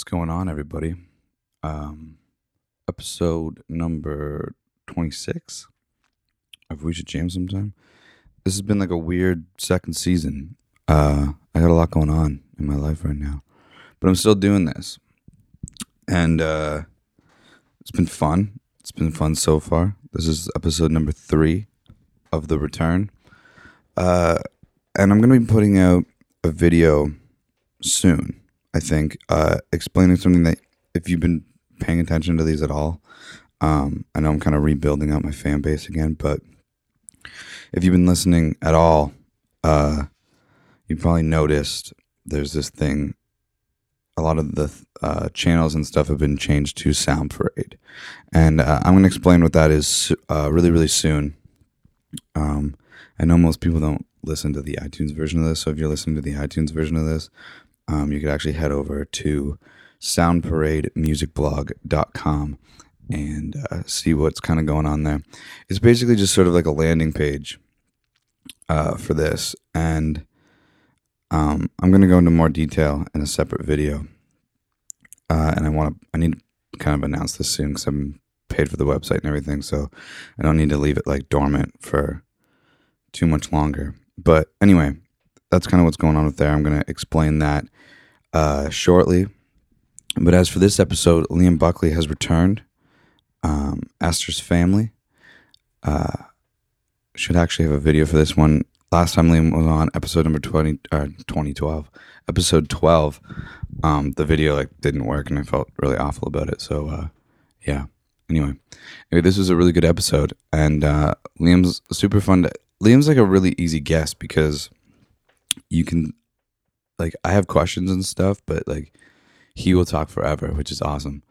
What's going on, everybody? Um, episode number 26 of We Should Jam Sometime. This has been like a weird second season. Uh, I got a lot going on in my life right now, but I'm still doing this. And uh, it's been fun. It's been fun so far. This is episode number three of The Return. Uh, and I'm going to be putting out a video soon, I think, uh, explaining something that if you've been paying attention to these at all, um, I know I'm kind of rebuilding out my fan base again, but if you've been listening at all, uh, you probably noticed there's this thing. A lot of the uh, channels and stuff have been changed to Sound Parade, and uh, I'm going to explain what that is uh, really, really soon. Um, I know most people don't listen to the iTunes version of this, so if you're listening to the iTunes version of this, um, you could actually head over to soundparademusicblog.com and uh, see what's kind of going on there. It's basically just sort of like a landing page uh, for this, and um, I'm going to go into more detail in a separate video. Uh, and I want to, I need to kind of announce this soon because I'm paid for the website and everything, so I don't need to leave it like dormant for too much longer. But anyway, that's kind of what's going on with there. I'm going to explain that uh, shortly. But as for this episode, Liam Buckley has returned. Um, Esther's family uh, should actually have a video for this one. Last time Liam was on episode number 20, uh, 2012, episode 12, um, the video like didn't work and I felt really awful about it. So, uh, yeah. Anyway, anyway, this was a really good episode and uh, Liam's super fun. To, Liam's like a really easy guest because you can, like, I have questions and stuff, but like, he will talk forever, which is awesome.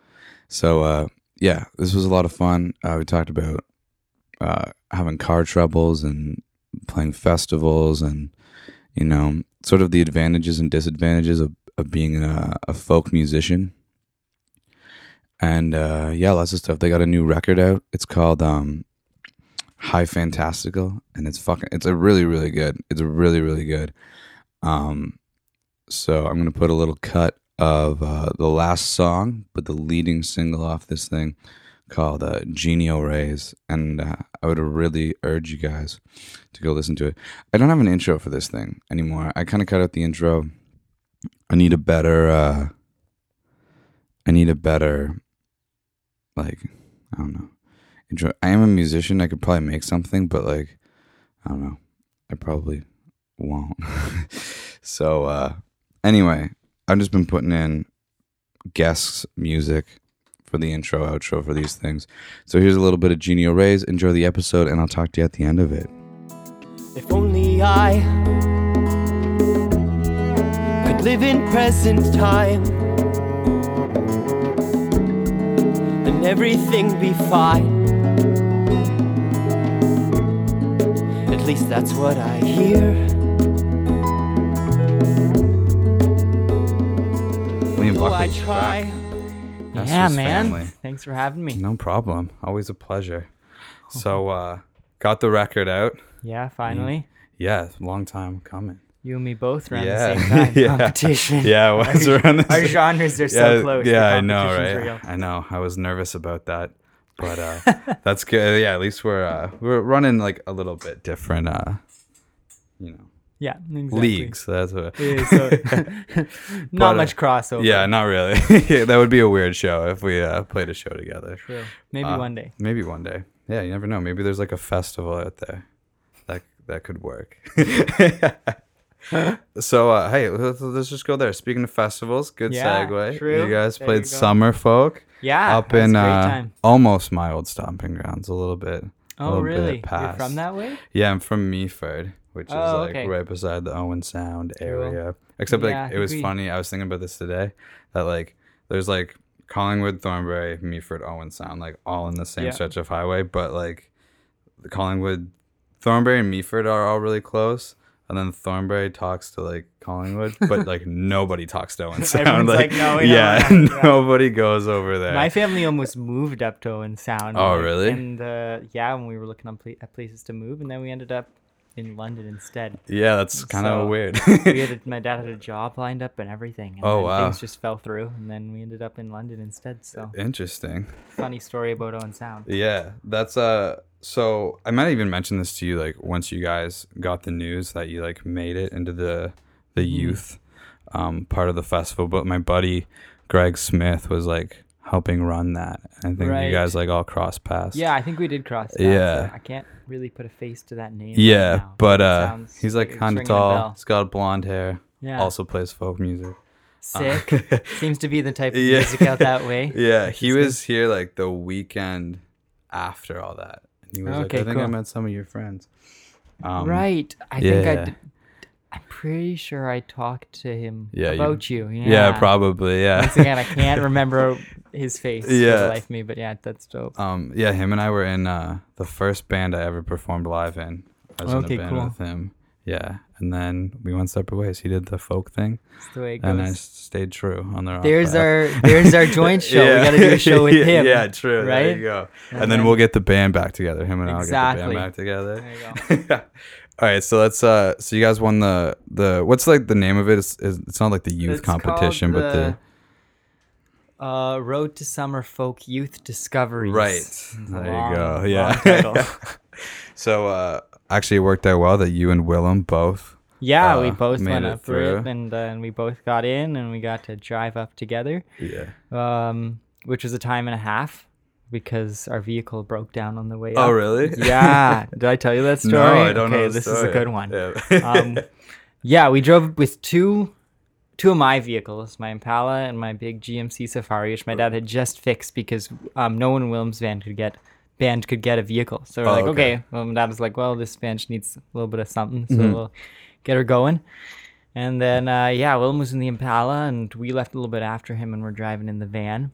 So, uh, yeah, this was a lot of fun. Uh, we talked about uh, having car troubles and playing festivals and, you know, sort of the advantages and disadvantages of, of being a, a folk musician. And uh, yeah, lots of stuff. They got a new record out. It's called um, High Fantastical, and it's fucking. It's a really, really good. It's really, really good. Um, so I'm gonna put a little cut of uh, the last song, but the leading single off this thing called uh, Genio Rays. And uh, I would really urge you guys to go listen to it. I don't have an intro for this thing anymore. I kind of cut out the intro. I need a better, uh, I need a better, like, I don't know, intro. I am a musician. I could probably make something, but like, I don't know. I probably won't. so, uh, anyway, I've just been putting in guests music for the intro, outro for these things. So here's a little bit of Genio Rays. Enjoy the episode, and I'll talk to you at the end of it. If only I could live in present time, then everything be fine. At least that's what I hear. Liam Oh, I try. back. Yeah, man. family. Thanks for having me. No problem. Always a pleasure. So, uh, got the record out. Yeah, finally. Yeah, long time coming. You and me both around Yeah. the same time. Yeah. Competition. Yeah, it was around the Our genres are yeah, so close. Yeah, I know, right? real. I know. I was nervous about that, but uh, that's good. Yeah, at least we're uh, we're running like a little bit different, uh, you know, Yeah, exactly. leagues. That's what. Yeah, so not But, uh, much crossover. Yeah, not really. That would be a weird show if we uh, played a show together. True. Maybe Uh, one day. Maybe one day. Yeah, you never know. Maybe there's like a festival out there that that could work. so uh, hey, let's, let's just go there. Speaking of festivals, good Yeah, segue. true. You guys There played you. Summer Folk Yeah. up in uh, almost my old stomping grounds. A little bit. Oh, little really? You're from that way? Yeah, I'm from Meaford, which is Oh, like okay. right beside the Owen Sound Cool. area. Except like Yeah, I it was we- funny. I was thinking about this today. That like there's like Collingwood, Thornbury, Meaford, Owen Sound, like all in the same Yeah. stretch of highway, but like the Collingwood, Thornbury, and Meaford are all really close. And then Thornbury talks to like Collingwood, but like nobody talks to Owen Sound. Everyone's like, "No, don't yeah, nobody goes over there. My family almost moved up to Owen Sound. Oh, like, really? And uh, yeah, when we were looking on at places to move, and then we ended up in London instead. Yeah, that's kind of So- weird. we had a, my dad had a job lined up and everything. And Oh, wow. Things just fell through, and then we ended up in London instead. So Interesting. funny story about Owen Sound. Yeah, that's uh. So I might even mention this to you, like once you guys got the news that you like made it into the the Mm-hmm. youth um part of the festival. But my buddy Greg Smith was like helping run that. I think Right. you guys like all cross paths. Yeah, I think we did cross. That, Yeah. I can't really put a face to that name. right Yeah, now, but uh, he's like kind of tall. He's got blonde hair. Yeah. Also plays folk music. Sick. Seems to be the type of Yeah. music out that way. Yeah, he was here like the weekend after all that. And he was like, I think I met some of your friends. Um, right. I think I. yeah. Did, I'm pretty sure I talked to him Yeah, you- about you. Yeah. Yeah, probably. Yeah. Once again, I can't remember his face. Yeah. Yeah. Life me, but yeah, that's dope. Um, yeah, him and I were in uh, the first band I ever performed live in. I was Okay, in a band cool. with him. Yeah, and then we went separate ways. He did the folk thing, That's the way it and I stayed true on the There's our there's our joint show. We got to do a show with yeah, him. Yeah, true. There right? you go. And, And then, then- we'll get the band back together. Him and Exactly. I'll get the band back together. There you go. All right, so let's. Uh, so you guys won the the what's like the name of it? It's, it's not like the youth It's competition, but the uh, Road to Summer Folk Youth Discoveries. right. There long- you go. Yeah. so uh, actually, it worked out well that you and Willem both. Yeah, we Uh, both went up through it, and, uh, and we both got in, and we got to drive up together, Yeah. um, which was a time and a half because our vehicle broke down on the way Oh up. really? Yeah, did I tell you that story? No, I don't okay, know. the this is a good one. Yeah. um, yeah, we drove with two two of my vehicles, my Impala and my big GMC Safari, which my dad had just fixed because um, no one in Willem's van could get band could get a vehicle. So we're Oh, like, okay. okay. Well, my dad was like, well, this band needs a little bit of something, so Mhm. we'll get her going. And then uh, yeah, Willem was in the Impala, and we left a little bit after him, and we're driving in the van.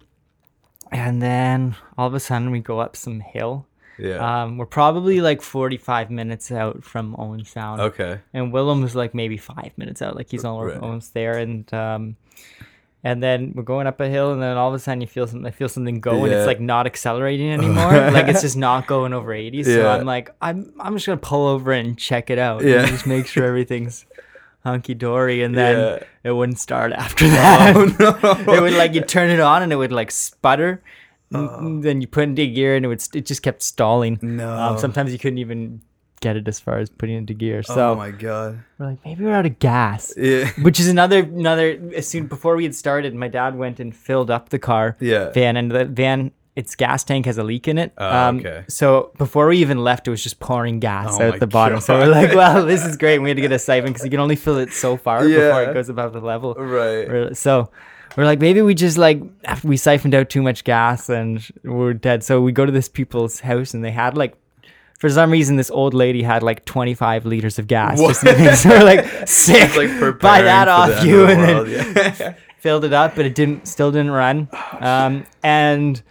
And then all of a sudden, we go up some hill. Yeah. Um, we're probably like 45 minutes out from Owen Sound okay. and Willem was like maybe five minutes out, like he's al- Right. almost there, and um, and then we're going up a hill, and then all of a sudden you feel something, I feel something go, and it's like not accelerating anymore, like it's just not going over eighty. So Yeah. I'm like, I'm I'm just gonna pull over and check it out, Yeah. and just make sure everything's hunky dory, and then Yeah. it wouldn't start after that. Oh no. it would like you turn it on, and it would like sputter. Oh. Then you put into gear, and it would st- it just kept stalling. No. Um, sometimes you couldn't even get it as far as putting it into gear. So oh my god. we're like, maybe we're out of gas. Yeah. Which is another another as soon before we had started, my dad went and filled up the car Yeah. van and the van its gas tank has a leak in it. Oh, okay. So before we even left, it was just pouring gas Oh out the bottom. So we're like, well, this is great. We had to get a siphon because you can only fill it so far before it goes above the level. Right. So we're like, maybe we just like we siphoned out too much gas and we're dead. So we go to this people's house and they had like, for some reason, this old lady had like 25 liters of gas. Just in case. so we're like, sick. Like Buy that off you, the and then yeah. filled it up, but it didn't, still didn't run. Um, and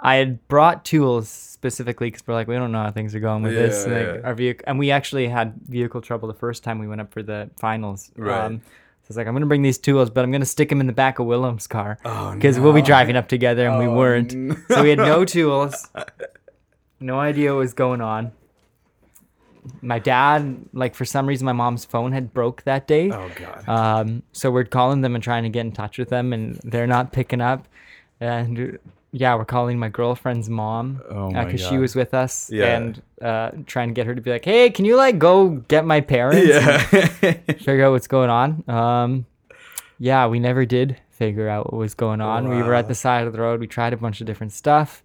I had brought tools specifically because we're like, we don't know how things are going with this. Yeah, Like yeah. our vehicle, and we actually had vehicle trouble the first time we went up for the finals. Right. Um, it's like, I'm gonna bring these tools, but I'm gonna stick them in the back of Willem's car Oh, because we'll be driving up together, and we Oh, weren't. no. So we had no tools, no idea what was going on. My dad, like for some reason, my mom's phone had broke that day. Oh god. Um, so we're calling them and trying to get in touch with them, and they're not picking up. And yeah, we're calling my girlfriend's mom Oh my because she was with us, Yeah. and uh, trying to get her to be like, "Hey, can you like go get my parents? yeah. figure out what's going on." Um, yeah, we never did figure out what was going on. We were at the side of the road. We tried a bunch of different stuff.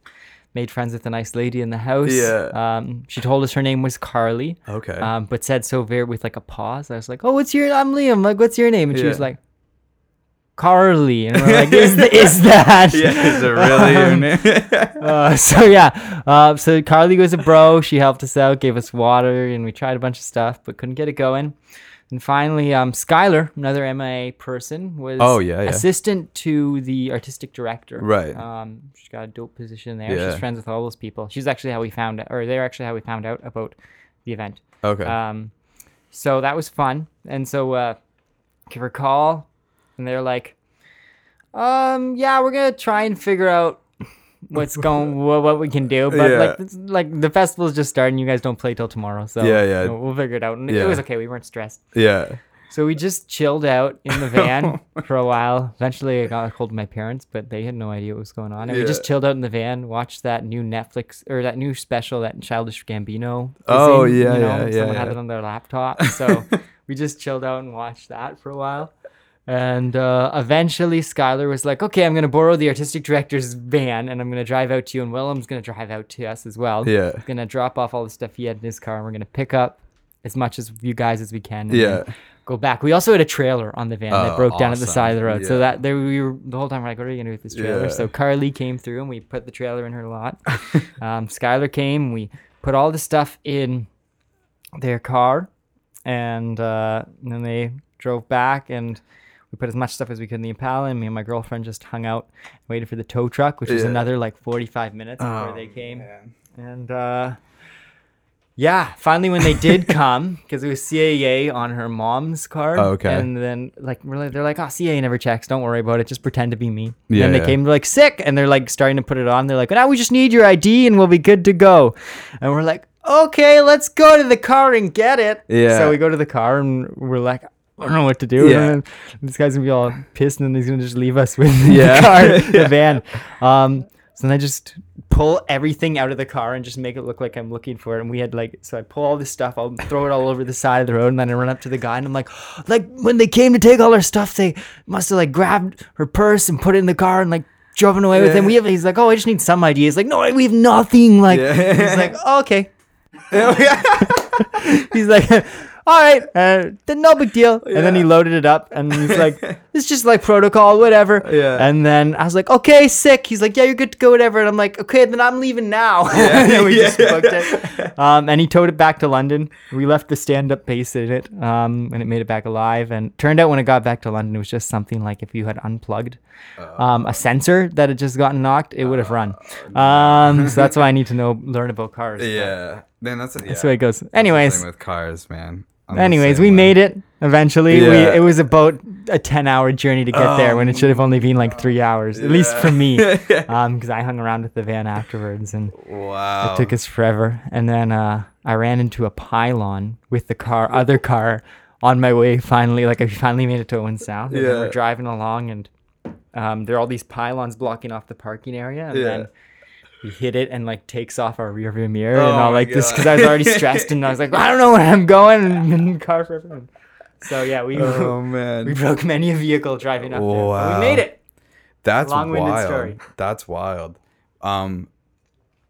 Made friends with a nice lady in the house. Yeah. Um, she told us her name was Carly okay. um, but said so very with like a pause. I was like, "Oh, what's your? I'm Liam. Like, what's your name?" And she was like, "Carly," and we're like, "Is th- is that?" yeah, is it really Um, uh, so yeah, uh, so Carly was a bro. She helped us out, gave us water, and we tried a bunch of stuff, but couldn't get it going. And finally, um, Skylar, another MIA person, was Oh, yeah, yeah. assistant to the artistic director. Right. Um, she's got a dope position there. Yeah. She's friends with all those people. She's actually how we found out, or they're actually how we found out about the event. okay. Um, so that was fun. And so uh, give her a call, and they're like, um, yeah, we're gonna try and figure out what's going, what, what we can do. But Yeah. like, it's, like the festival's just starting. You guys don't play till tomorrow, so Yeah, yeah. We'll, we'll figure it out. And Yeah. it was okay. We weren't stressed. Yeah. So we just chilled out in the van for a while. Eventually, I got a hold of my parents, but they had no idea what was going on. And we just chilled out in the van, watched that new Netflix or that new special that Childish Gambino. Oh, in, yeah, you know, yeah, yeah, Someone had it on their laptop, so we just chilled out and watched that for a while. And uh, eventually, Skylar was like, "Okay, I'm gonna borrow the artistic director's van, and I'm gonna drive out to you, and Willem's gonna drive out to us as well. Yeah. He's gonna drop off all the stuff he had in his car, and we're gonna pick up as much as you guys as we can. and Yeah. then go back. We also had a trailer on the van that Oh, broke down at the side of the road. So Yeah. that there we were the whole time we're like, what are you gonna do with this trailer? Yeah. So Carly came through and we put the trailer in her lot. um, Skylar came. We put all the stuff in their car, and, uh, and then they drove back and. We put as much stuff as we could in the Impala, and me and my girlfriend just hung out, and waited for the tow truck, which was Yeah. another like 45 minutes before Oh, they came. man. And uh, yeah, finally when they did come, because it was CAA on her mom's card. Oh, okay. And then like we're like, they're like, oh, CAA never checks. Don't worry about it. Just pretend to be me. And Yeah, then they yeah. came, they're like sick, and they're like starting to put it on. They're like, now we just need your ID and we'll be good to go. And we're like, okay, let's go to the car and get it. Yeah. So we go to the car and we're like. I don't know what to do. Yeah. And this guy's gonna be all pissed, and then he's gonna just leave us with Yeah. the car, the van. Um, so then I just pull everything out of the car and just make it look like I'm looking for it. And we had like, so I pull all this stuff, I'll throw it all over the side of the road, and then I run up to the guy and I'm like, like when they came to take all our stuff, they must have like grabbed her purse and put it in the car and like driven away with him. We have, he's like, oh, I just need some ideas. Like, no, we have nothing. Like, Yeah. he's like, oh, okay. he's like, all right, uh, then no big deal. And then he loaded it up, and he's like, it's just like protocol, whatever. Yeah. And then I was like, okay, sick. He's like, yeah, you're good to go, whatever. And I'm like, okay, then I'm leaving now. and then we just Yeah. booked it. Um, and he towed it back to London. We left the stand-up bass in it, um, and it made it back alive. And turned out when it got back to London, it was just something like if you had unplugged um, a sensor that had just gotten knocked, it would have run. Um, so that's why I need to know learn about cars. but Yeah. Man, that's, a, yeah. That's the way it goes. That's the Anyways, with cars, man. I'm Anyways, we way. made it eventually. We it was about a ten hour journey to get there when it Um, should have only been like three hours, at least for me, um, because I hung around with the van afterwards and Wow. it took us forever. And then uh, I ran into a pylon with the car, other car, on my way. Finally, like I finally made it to Owen Sound. And Yeah. we're driving along and um, there are all these pylons blocking off the parking area, and Yeah. then. We hit it and like takes off our rear view mirror and Oh all my like this because I was already stressed and I was like I don't know where I'm going and in the car forever. And So yeah, we Oh we broke many a vehicle driving up there. Wow. we made it. That's Long-winded wild. story. That's wild. Um,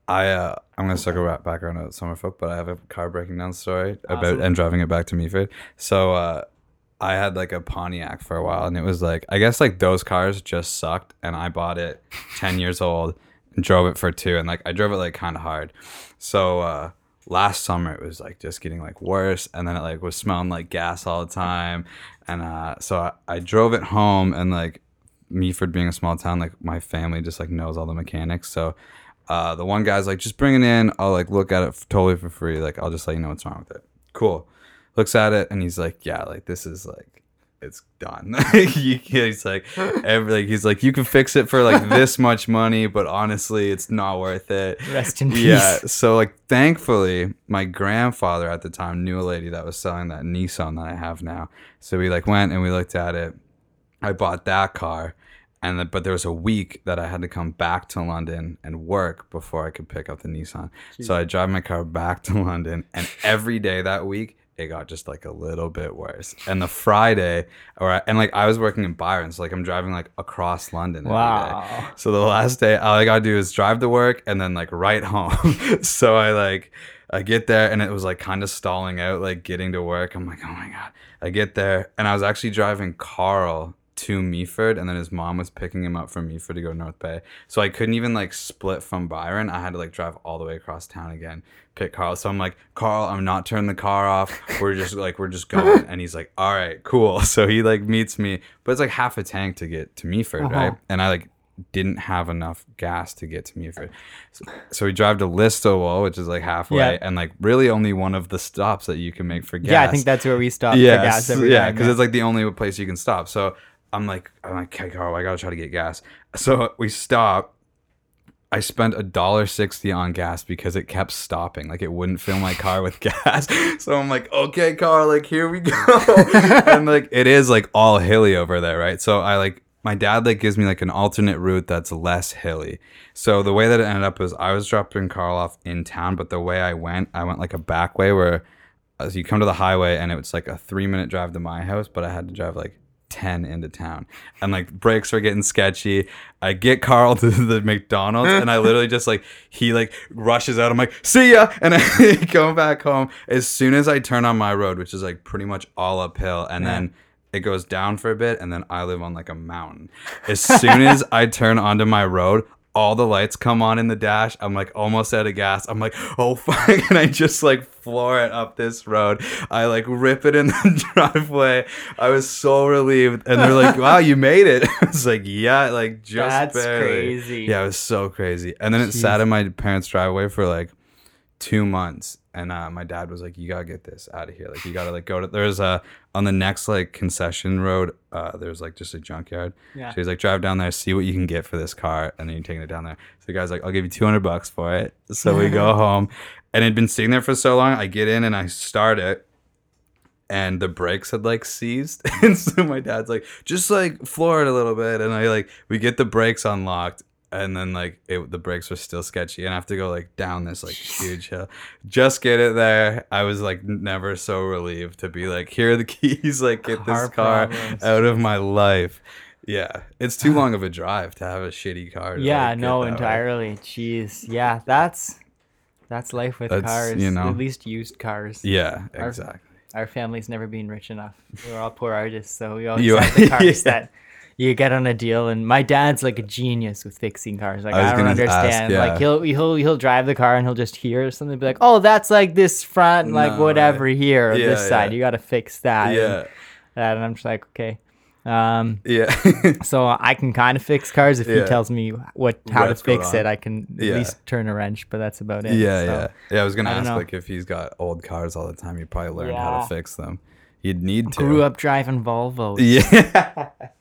I uh, I'm gonna circle right back around to Summerfolk, but I have a car breaking down story about and driving it back to Meaford. So uh, I had like a Pontiac for a while, and it was like I guess like those cars just sucked, and I bought it ten years old and drove it for two, and like I drove it like kind of hard. So uh, last summer it was like just getting like worse, and then it like was smelling like gas all the time, and uh, so I, I drove it home, and like Meaford being a small town, like my family just like knows all the mechanics. So uh, the one guy's like, just bring it in. I'll like look at it f- totally for free. Like I'll just let you know what's wrong with it. Cool. Looks at it and he's like, yeah, like this is like it's done. He- he's like, every, like he's like, you can fix it for like this much money, but honestly, it's not worth it. Rest in peace. Yeah. So like, thankfully, my grandfather at the time knew a lady that was selling that Nissan that I have now. So we like went and we looked at it. I bought that car, and the, but there was a week that I had to come back to London and work before I could pick up the Nissan. So I drive my car back to London, and every day that week it got just like a little bit worse. And the Friday, or and like I was working in Byron, so like I'm driving like across London. every day. Wow. So the last day, all I gotta do is drive to work and then like right home. so I like I get there and it was like kind of stalling out, like getting to work. I'm like, oh my god. I get there and I was actually driving Carl to Meaford and then his mom was picking him up from Meaford to go to North Bay. So I couldn't even like split from Byron. I had to like drive all the way across town again, pick Carl. So I'm like, Carl, I'm not turning the car off. We're just like we're just going. And he's like, all right, cool. So he like meets me, but it's like half a tank to get to Meaford, Uh-huh. right? And I like didn't have enough gas to get to Meaford. So, so we drive to Listowel, which is like halfway, Yeah. and like really only one of the stops that you can make for gas. Yeah, I think that's where we stopped yeah, for gas every yeah, because it's like the only place you can stop. So I'm like, I'm like, okay, Carl, I gotta try to get gas. So we stop. I spent a dollar sixty on gas because it kept stopping. Like it wouldn't fill my car with gas. So I'm like, okay, car, like here we go. and like it is like all hilly over there, right? So I like my dad like gives me like an alternate route that's less hilly. So the way that it ended up was I was dropping Carl off in town, but the way I went, I went like a back way where as you come to the highway and it was like a three minute drive to my house, but I had to drive like 10 into town and like brakes are getting sketchy. I get Carl to the McDonald's and I literally just like, he like rushes out. I'm like, see ya. And I go back home as soon as I turn on my road, which is like pretty much all uphill. And then it goes down for a bit and then I live on like a mountain. As soon as I turn onto my road, all the lights come on in the dash. I'm like almost out of gas. I'm like, oh fuck. And I just like floor it up this road. I like rip it in the driveway. I was so relieved. And they're like, wow, you made it. I was like, yeah, like just That's barely. crazy. Yeah, it was so crazy. And then it sat in my parents' driveway for like two months. And uh, my dad was like, "You gotta get this out of here. Like, you gotta like go to." There's a on the next like concession road. Uh, there's like just a junkyard. Yeah. So he's like, "Drive down there, see what you can get for this car, and then you're taking it down there." So the guy's like, "I'll give you 200 bucks for it." So we go home, and it'd been sitting there for so long. I get in and I start it, and the brakes had like seized, and so my dad's like, "Just like floor it a little bit," and I like we get the brakes unlocked, and then like it, the brakes were still sketchy and i have to go like down this like huge hill just get it there i was like never so relieved to be like here are the keys like get Car this car problems. out of my life yeah it's too long of a drive to have a shitty car to, Yeah, like, no, that way. entirely. Jeez. Yeah, that's that's life with That's, cars. you know. At least used cars. yeah exactly Our family's never been rich enough. We're all poor artists, so we always have the cars yeah. that you get on a deal. And my dad's like a genius with fixing cars. Like I I, don't gonna ask, understand. yeah. Like he'll he'll he'll drive the car and he'll just hear something be like, "Oh, that's like this front, like No whatever way. here, or Yeah, this side. yeah. You got to fix that." and yeah that, and I'm just like, okay. Um, yeah so I can kind of fix cars if he tells me what how What's to fix it. I can at least turn a wrench, but that's about it. yeah So, yeah yeah i was gonna I ask like if he's got old cars all the time you'd probably learn how to fix them you'd need to Grew up driving Volvos. yeah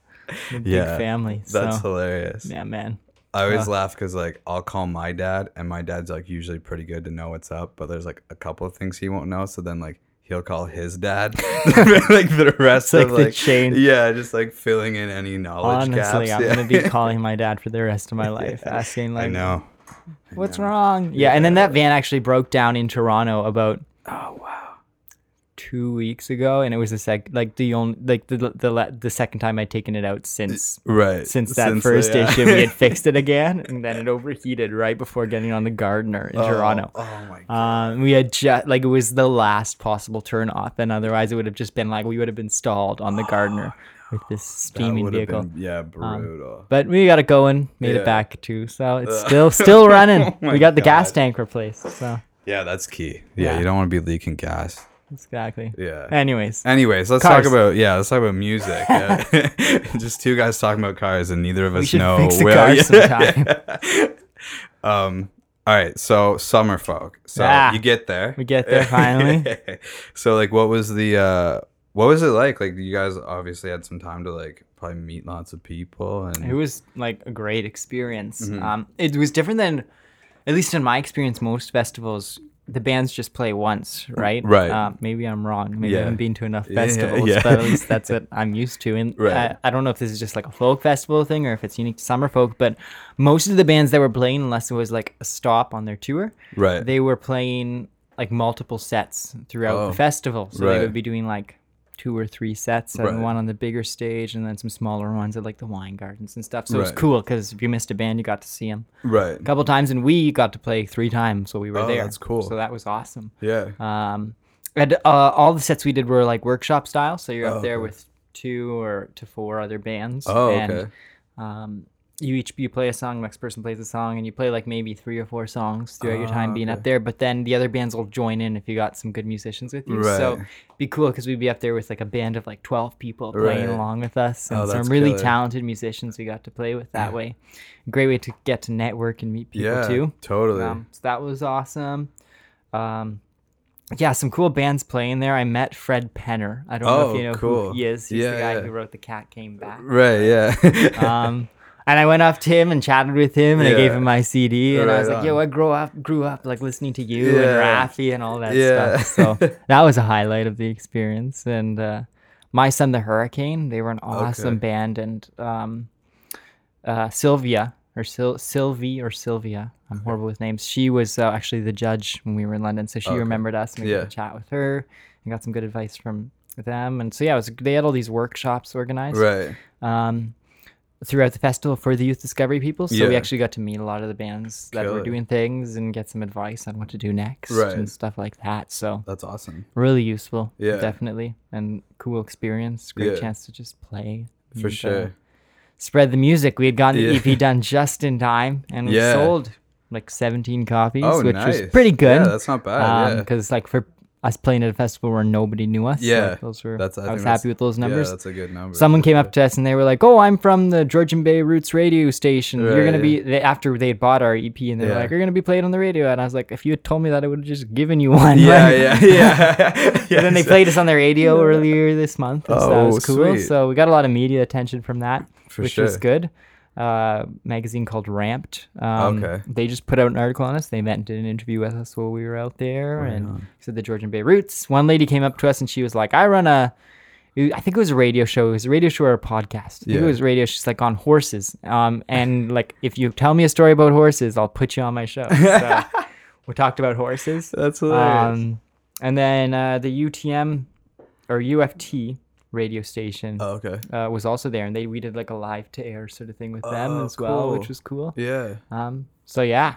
Big yeah family. that's hilarious yeah, man. I always Uh. laugh because like I'll call my dad, and my dad's like usually pretty good to know what's up, but there's like a couple of things he won't know. So then like he'll call his dad, like the rest like of the like chain. Yeah, just like filling in any knowledge Honestly, gaps. I'm yeah. gonna be calling my dad for the rest of my life, asking like, I know. "What's wrong?" Yeah, and then that van actually broke down in Toronto about Oh wow. Two weeks ago, and it was the sec like the only like the the the, the second time I'd taken it out since Right. since that the- first yeah. issue. We had fixed it again, and then it overheated right before getting on the Gardiner in Oh, Toronto. Oh my god. Um, we had just like it was the last possible turn off, and otherwise it would have just been like we would have been stalled on the Gardiner with this steaming vehicle. been- yeah, brutal. But we got it going, made Yeah. it back too, so it's still still running. Oh we got the gas tank replaced, so yeah, that's key. Yeah, Yeah. you don't want to be leaking gas. Exactly. Yeah. Anyways, Anyways, let's Cars. talk about yeah, let's talk about music. Yeah. Just two guys talking about cars, and neither of us know fix the where. cars yeah. um. All right, so summer folk. So Ah, you get there. we get there finally. so like, what was the uh, what was it like? Like, you guys obviously had some time to like probably meet lots of people, and it was like a great experience. Mm-hmm. Um, it was different than, at least in my experience, most festivals. The bands just play once, right? Right. Uh, maybe I'm wrong. Maybe I Yeah. haven't been to enough Yeah, festivals, yeah. but at least that's what I'm used to. And Right. I, I don't know if this is just like a folk festival thing or if it's unique to summer folk, but most of the bands that were playing, unless it was like a stop on their tour, right. they were playing like multiple sets throughout Oh, the festival. So right. they would be doing like two or three sets and Right. one on the bigger stage and then some smaller ones at like the wine gardens and stuff. So it was cool because if you missed a band, you got to see them right. a couple times, and we got to play three times, so we were Oh, there. that's cool. So that was awesome. Yeah. Um, and uh, all the sets we did were like workshop style, so you're up Oh, there okay. with two or to four other bands. Oh, and, okay. Um, you each you play a song, next person plays a song, and you play like maybe three or four songs throughout your time Ah, being okay. up there. But then the other bands will join in if you got some good musicians with you. So Right. be cool because we'd be up there with like a band of like twelve people playing Right. along with us, and Oh, some really killer. talented musicians we got to play with that way. Great way to get to network and meet people Yeah. too. Totally. Um, so that was awesome. Um, yeah, some cool bands playing there. I met Fred Penner. I don't know Oh, if you know cool. who he is. He's Yeah, the guy yeah. who wrote The Cat Came Back. right. Yeah. Um, And I went up to him and chatted with him, and I gave him my CD, and I was like, "Yo. I grew up, grew up like listening to you and Yeah. Raffi and all that Yeah. stuff." So that was a highlight of the experience. And uh, my son, the Hurricane, they were an awesome Okay. band, and um, uh, Sylvia or Sil- Sylvie or Sylvia, I'm horrible with names. She was uh, actually the judge when we were in London, so she Okay. remembered us, and we Yeah. got to chat with her and got some good advice from them. And so yeah, it was they had all these workshops organized Right. um, throughout the festival for the youth discovery people. So we actually got to meet a lot of the bands that were doing things and get some advice on what to do next Right. and stuff like that. So That's awesome. really useful, Yeah. definitely, and cool experience. Great Yeah. chance to just play For and, uh, sure. spread the music. We had gotten the Yeah. EP done just in time, and we Yeah. sold like 17 copies, Oh, which nice. was pretty good. Yeah, that's not bad. yeah. Because like for us playing at a festival where nobody knew us, Yeah, like, those were. That's, I, think was happy with those numbers. Yeah, that's a good number. Someone came sure. up to us and they were like, "Oh, I'm from the Georgian Bay Roots radio station. You're gonna be they, after they had bought our EP and they're Yeah. like, you're gonna be played on the radio." And I was like, "If you had told me that, I would have just given you one." Yeah, right? yeah, yeah. And then they played us on the radio earlier this month, and so that Oh, was cool. sweet. So we got a lot of media attention from that, For which was good. Uh, magazine called Ramped. Um, Okay. They just put out an article on us. They met and did an interview with us while we were out there, Right and on. said the Georgian Bay Roots. One lady came up to us and she was like, "I run a." I think it was a radio show. It was a radio show or a podcast. I Yeah. it was radio. She's like on horses. Um, and like if you tell me a story about horses, I'll put you on my show. So we talked about horses. That's hilarious. Um, and then uh, the UTM or UFT radio station oh, okay. uh, was also there, and they we did like a live to air sort of thing with them Oh, as well, which was cool. Yeah. Um, so yeah,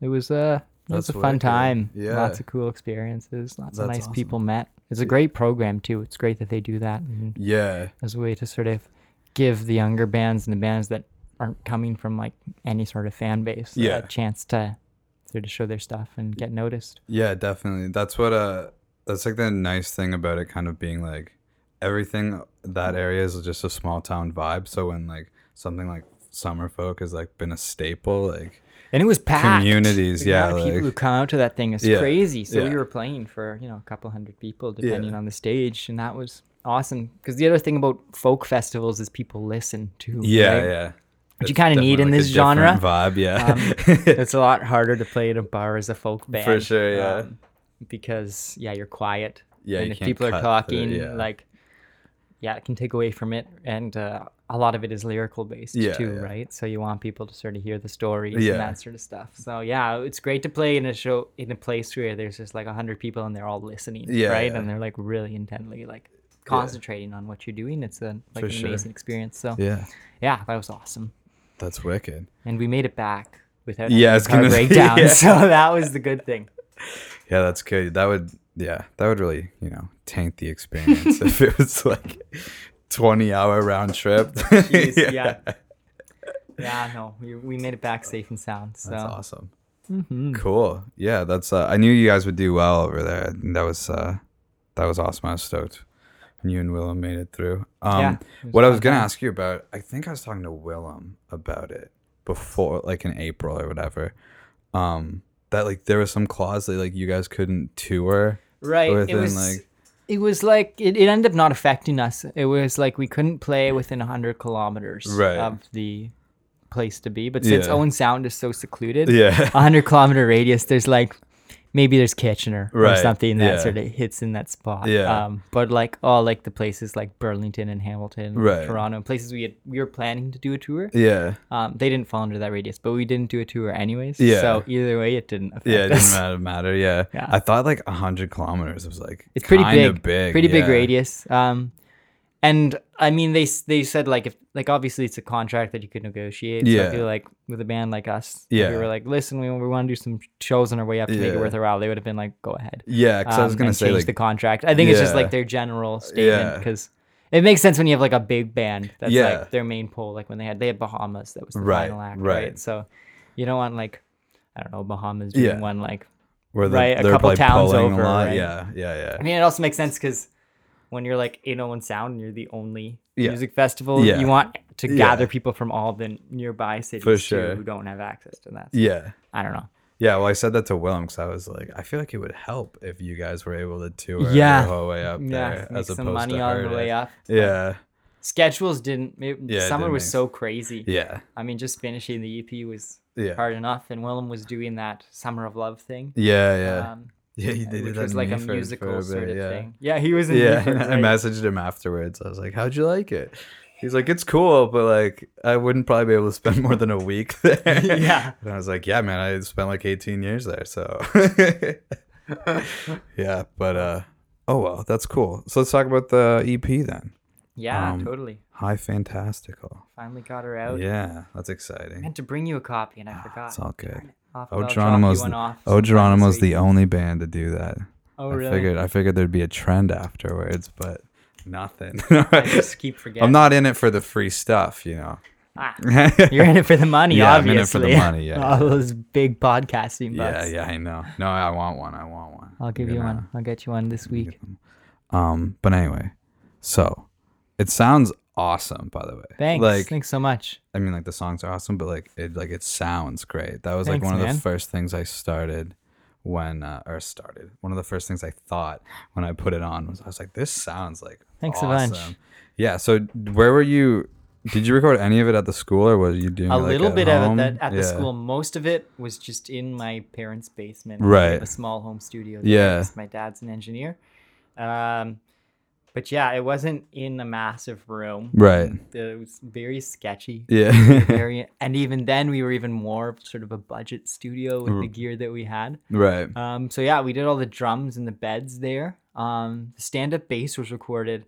it was uh, it was a That's fun time. Yeah. lots of cool experiences. Lots of nice awesome. people met. It's a great program too. It's great that they do that and Yeah. as a way to sort of give the younger bands and the bands that aren't coming from like any sort of fan base Yeah. a chance to sort of show their stuff and get noticed. Yeah, definitely. That's what uh that's like the nice thing about it kind of being like everything that area is just a small town vibe. So when like something like summer folk has like been a staple, like And it was packed. Communities, The yeah, of people who come out to that thing is Yeah, crazy. So we were playing for you know a couple hundred people depending Yeah. on the stage, and that was awesome. Because the other thing about folk festivals is people listen too. yeah, right? yeah. Which you kinda need in like, a this genre. vibe, yeah. Um, it's a lot harder to play at a bar as a folk band. For sure, yeah. um, because yeah, you're quiet. Yeah, and if people are cut through, talking, yeah. like, yeah, it can take away from it, and uh, a lot of it is lyrical based Yeah, too, yeah. right? So you want people to sort of hear the stories Yeah. and that sort of stuff. So yeah, it's great to play in a show in a place where there's just like a hundred people and they're all listening, right? And they're like really intently like concentrating on what you're doing. It's a like For an sure. amazing experience. So yeah. yeah, that was awesome, that's wicked. and we made it back without Yeah, I any car gonna say, breakdowns. yeah. So that was the good thing. Yeah, that's good. That would yeah, that would really, you know, taint the experience if it was like 20 hour round trip. Jeez, yeah. Yeah, no, we, we made it back safe and sound. So That's awesome. Mhm. Cool. Yeah, that's uh, I knew you guys would do well over there. And that was uh that was awesome. I was stoked when you and Willem made it through. Um Yeah, it what I was gonna ask you about, I think I was talking to Willem about it before like in April or whatever. Um that like there was some clause that like you guys couldn't tour right, it was like it was like it, it ended up not affecting us. It was like we couldn't play within hundred kilometers Right. of the place to be. But since Yeah. Owen Sound is so secluded, Yeah. a hundred kilometer radius, there's like maybe there's Kitchener or Right, something that yeah. sort of hits in that spot. Yeah. Um, but like all like the places like Burlington and Hamilton, and Right. Toronto, and places we had we were planning to do a tour. Yeah. Um, they didn't fall under that radius, but we didn't do a tour anyways. Yeah. So either way, it didn't affect Yeah, it us. didn't matter. matter. Yeah. Yeah. I thought like hundred kilometers was like It's pretty kinda big, big, pretty big yeah. radius. Um, and I mean, they they said like if like obviously it's a contract that you could negotiate. So Yeah. I feel like with a band like us, Yeah. we were like, listen, we, we want to do some shows on our way up to make it worth our while. They would have been like, go ahead. Yeah, because I was um, gonna say change like the contract. I think it's just like their general statement Yeah. because it makes sense when you have like a big band that's Yeah. like their main pole. Like when they had they had Bahamas, that was the Right, final act, right. right. So you don't want like I don't know Bahamas doing Yeah. one like where the, right, a couple like towns over, right? Yeah, yeah, yeah. I mean, it also makes sense because when you're like in Owen Sound and you're the only Yeah. music festival, Yeah. you want to Yeah. gather people from all the nearby cities too sure. who don't have access to that. Yeah. I don't know. Yeah, well, I said that to Willem because I was like, I feel like it would help if you guys were able to tour Yeah. the whole way up Yeah, there make as some opposed money to on the way up. Yeah, schedules didn't. It, Yeah, summer didn't was make- so crazy. Yeah. I mean, just finishing the EP was Yeah. hard enough, and Willem was doing that Summer of Love thing. Yeah, yeah. Um, yeah, he did which that was like a musical a sort bit, of yeah. thing. Yeah, he was in Yeah, Meaford, I messaged him afterwards. I was like, "How'd you like it?" He's like, "It's cool, but like, I wouldn't probably be able to spend more than a week there." Yeah. and I was like, "Yeah, man, I spent like 18 years there, so." yeah, but uh, oh well, that's cool. So let's talk about the EP then. Yeah, Um, totally. High Fantastical. Finally got her out. Yeah, that's exciting. I meant to bring you a copy, and I forgot. It's all good. I'll- Oh, you Geronimo's the, off oh, Geronimo's the only band to do that. Oh, I really? figured I figured there'd be a trend afterwards, but nothing. I just keep forgetting. I'm not in it for the free stuff, you know. Ah, you're in it for the money, Yeah, I'm in it for the money, yeah. All those big podcasting Yeah, bucks. yeah, I know. No, I want one. I want one. I'll give you gonna- one. I'll get you one this week. Um, but anyway, so it sounds awesome. By the way, Thanks. Like, Thanks so much. I mean, like the songs are awesome, but like it, like it sounds great. That was like Thanks, one of the first things I started when, uh, or started. One of the first things I thought when I put it on was I was like, this sounds like Thanks a awesome. bunch. Yeah. So where were you? Did you record any of it at the school, or were you doing A it, like, little at bit home? of it that, at the school. Most of it was just in my parents' basement. Right. a small home studio. there, Yeah. My dad's an engineer. Um, but yeah, it wasn't in a massive room. Right. It was very sketchy. Yeah. very, and even then, we were even more sort of a budget studio with Mm. the gear that we had. right. Um, so yeah, we did all the drums and the beds there. Um, the stand-up bass was recorded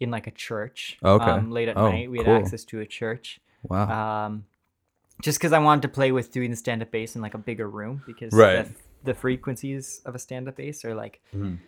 in like a church. Okay. Um, late at Oh, night, we had cool. access to a church. Wow. Um, just because I wanted to play with doing the stand-up bass in like a bigger room because Right. the, the frequencies of a stand-up bass are like Mhm.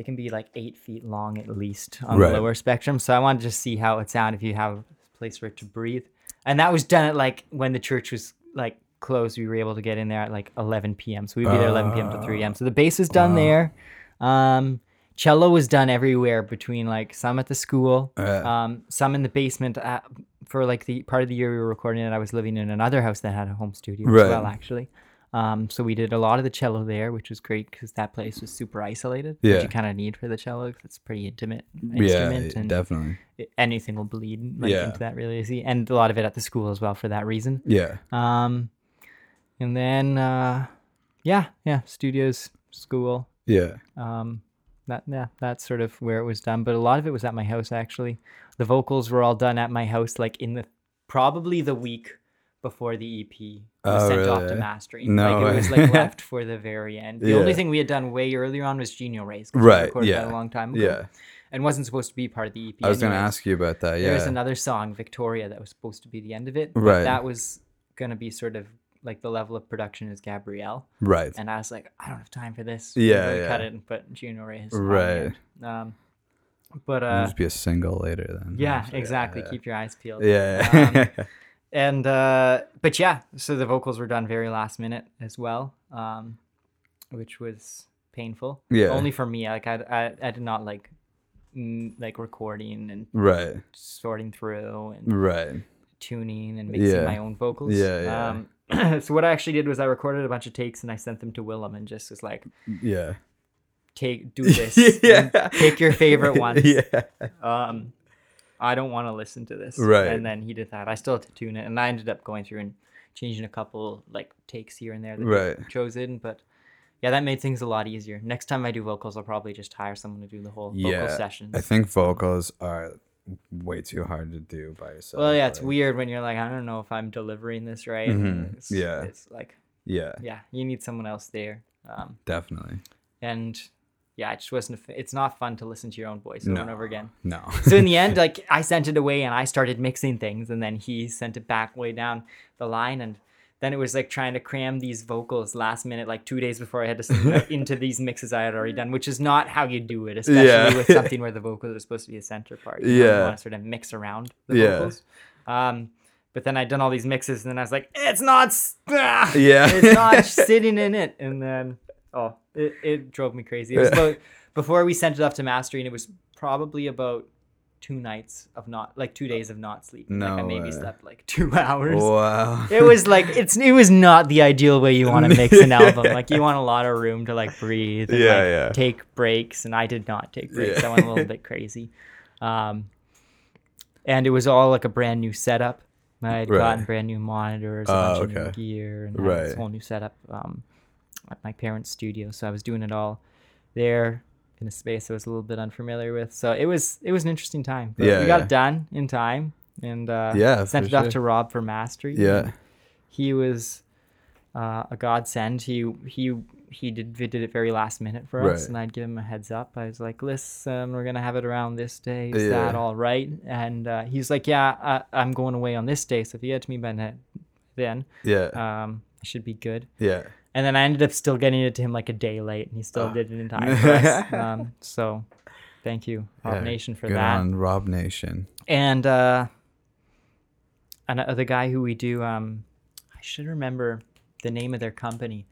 They can be like eight feet long at least on Right. the lower spectrum. So I wanted to just see how it sound if you have a place for it to breathe. And that was done at like when the church was like closed. We were able to get in there at like 11 p.m. So we'd be there 11 p.m. to 3 a.m. So the bass was done there. Um, cello was done everywhere between like some at the school, Yeah. um, some in the basement. Uh, for like the part of the year we were recording it, I was living in another house that had a home studio Right. as well, actually. Um, so we did a lot of the cello there, which was great because that place was super isolated. Yeah. which you kind of need for the cello because it's a pretty intimate yeah, instrument, and definitely. it- anything will bleed like, Yeah. into that really easy. And a lot of it at the school as well for that reason. Yeah. Um, and then uh, yeah, yeah, studios, school. Yeah. Um, that yeah, that's sort of where it was done. But a lot of it was at my house actually. The vocals were all done at my house, like in the probably the week before the EP was Oh, sent off to mastering. No like it was like left for the very end. The only thing we had done way earlier on was Genio Rays. Right, recorded that yeah, a long time ago. Yeah. And wasn't supposed to be part of the EP. I was gonna ask you about that. Yeah. There was another song, Victoria, that was supposed to be the end of it. but Right. That was gonna be sort of like the level of production is Gabrielle. Right. And I was like, I don't have time for this. Yeah, We're Cut it and put Junior Rays. Right. Um, but It'll uh, just be a single later then. yeah, So, exactly. Yeah. Keep your eyes peeled. Yeah. Um, and uh, but yeah, so the vocals were done very last minute as well, um, which was painful. Yeah. Only for me. Like I, I, I did not like, mm, like recording and right. sorting through and Right. tuning and mixing Yeah. my own vocals. Yeah, yeah. Um, so what I actually did was I recorded a bunch of takes and I sent them to Willem and just was like, Yeah. take do this. yeah. Pick your favorite ones. Yeah. Um, I don't want to listen to this. Right. And then he did that. I still had to tune it, and I ended up going through and changing a couple like takes here and there that Right. chose in. But yeah, that made things a lot easier. Next time I do vocals, I'll probably just hire someone to do the whole vocal Yeah. sessions. I think vocals are way too hard to do by yourself. well, yeah, it's like- weird when you're like, I don't know if I'm delivering this right. Mhm. It's, Yeah. It's like, Yeah. yeah, you need someone else there. Um, Definitely. and yeah, it just wasn't. It's not fun to listen to your own voice over and over again. No. so in the end like i sent it away and i started mixing things and then he sent it back way down the line and then it was like trying to cram these vocals last minute like two days before i had to send into these mixes i had already done which is not how you do it especially Yeah. with something where the vocals are supposed to be a center part you Yeah. want to sort of mix around the Yeah. vocals um but then i'd done all these mixes and then i was like it's not ah, Yeah. it's not sitting in it and then oh it, it drove me crazy it was about before we sent it off to mastering it was probably about two nights of not like two days of not sleeping like i No maybe way. slept like two hours wow. it was like it's it was not the ideal way you want to mix an album like you want a lot of room to like breathe and Yeah, like yeah. take breaks and i did not take breaks Yeah. i went a little bit crazy um and it was all like a brand new setup. I had Right. gotten brand new monitors, a Oh, bunch of new gear, and had this whole new setup um, at my parents' studio. So I was doing it all there in a space I was a little bit unfamiliar with. So it was it was an interesting time. But Yeah, we got yeah. it done in time, and uh, Yeah, sent it off sure. to Rob for mastery. Yeah. he was uh, a godsend. He he he did did it very last minute for us, Right. and I'd give him a heads up. I was like, "Listen, we're gonna have it around this day. Is Yeah. that all right?" And uh, he's like, "Yeah, I, I'm going away on this day, so if you get to me by then, Yeah. um, I should be good." yeah. And then I ended up still getting it to him like a day late, and he still Oh. did it in time for us. Um, so, thank you, Rob Yeah, Nation, for Good that on Rob Nation. and uh and the guy who we do um i should remember the name of their company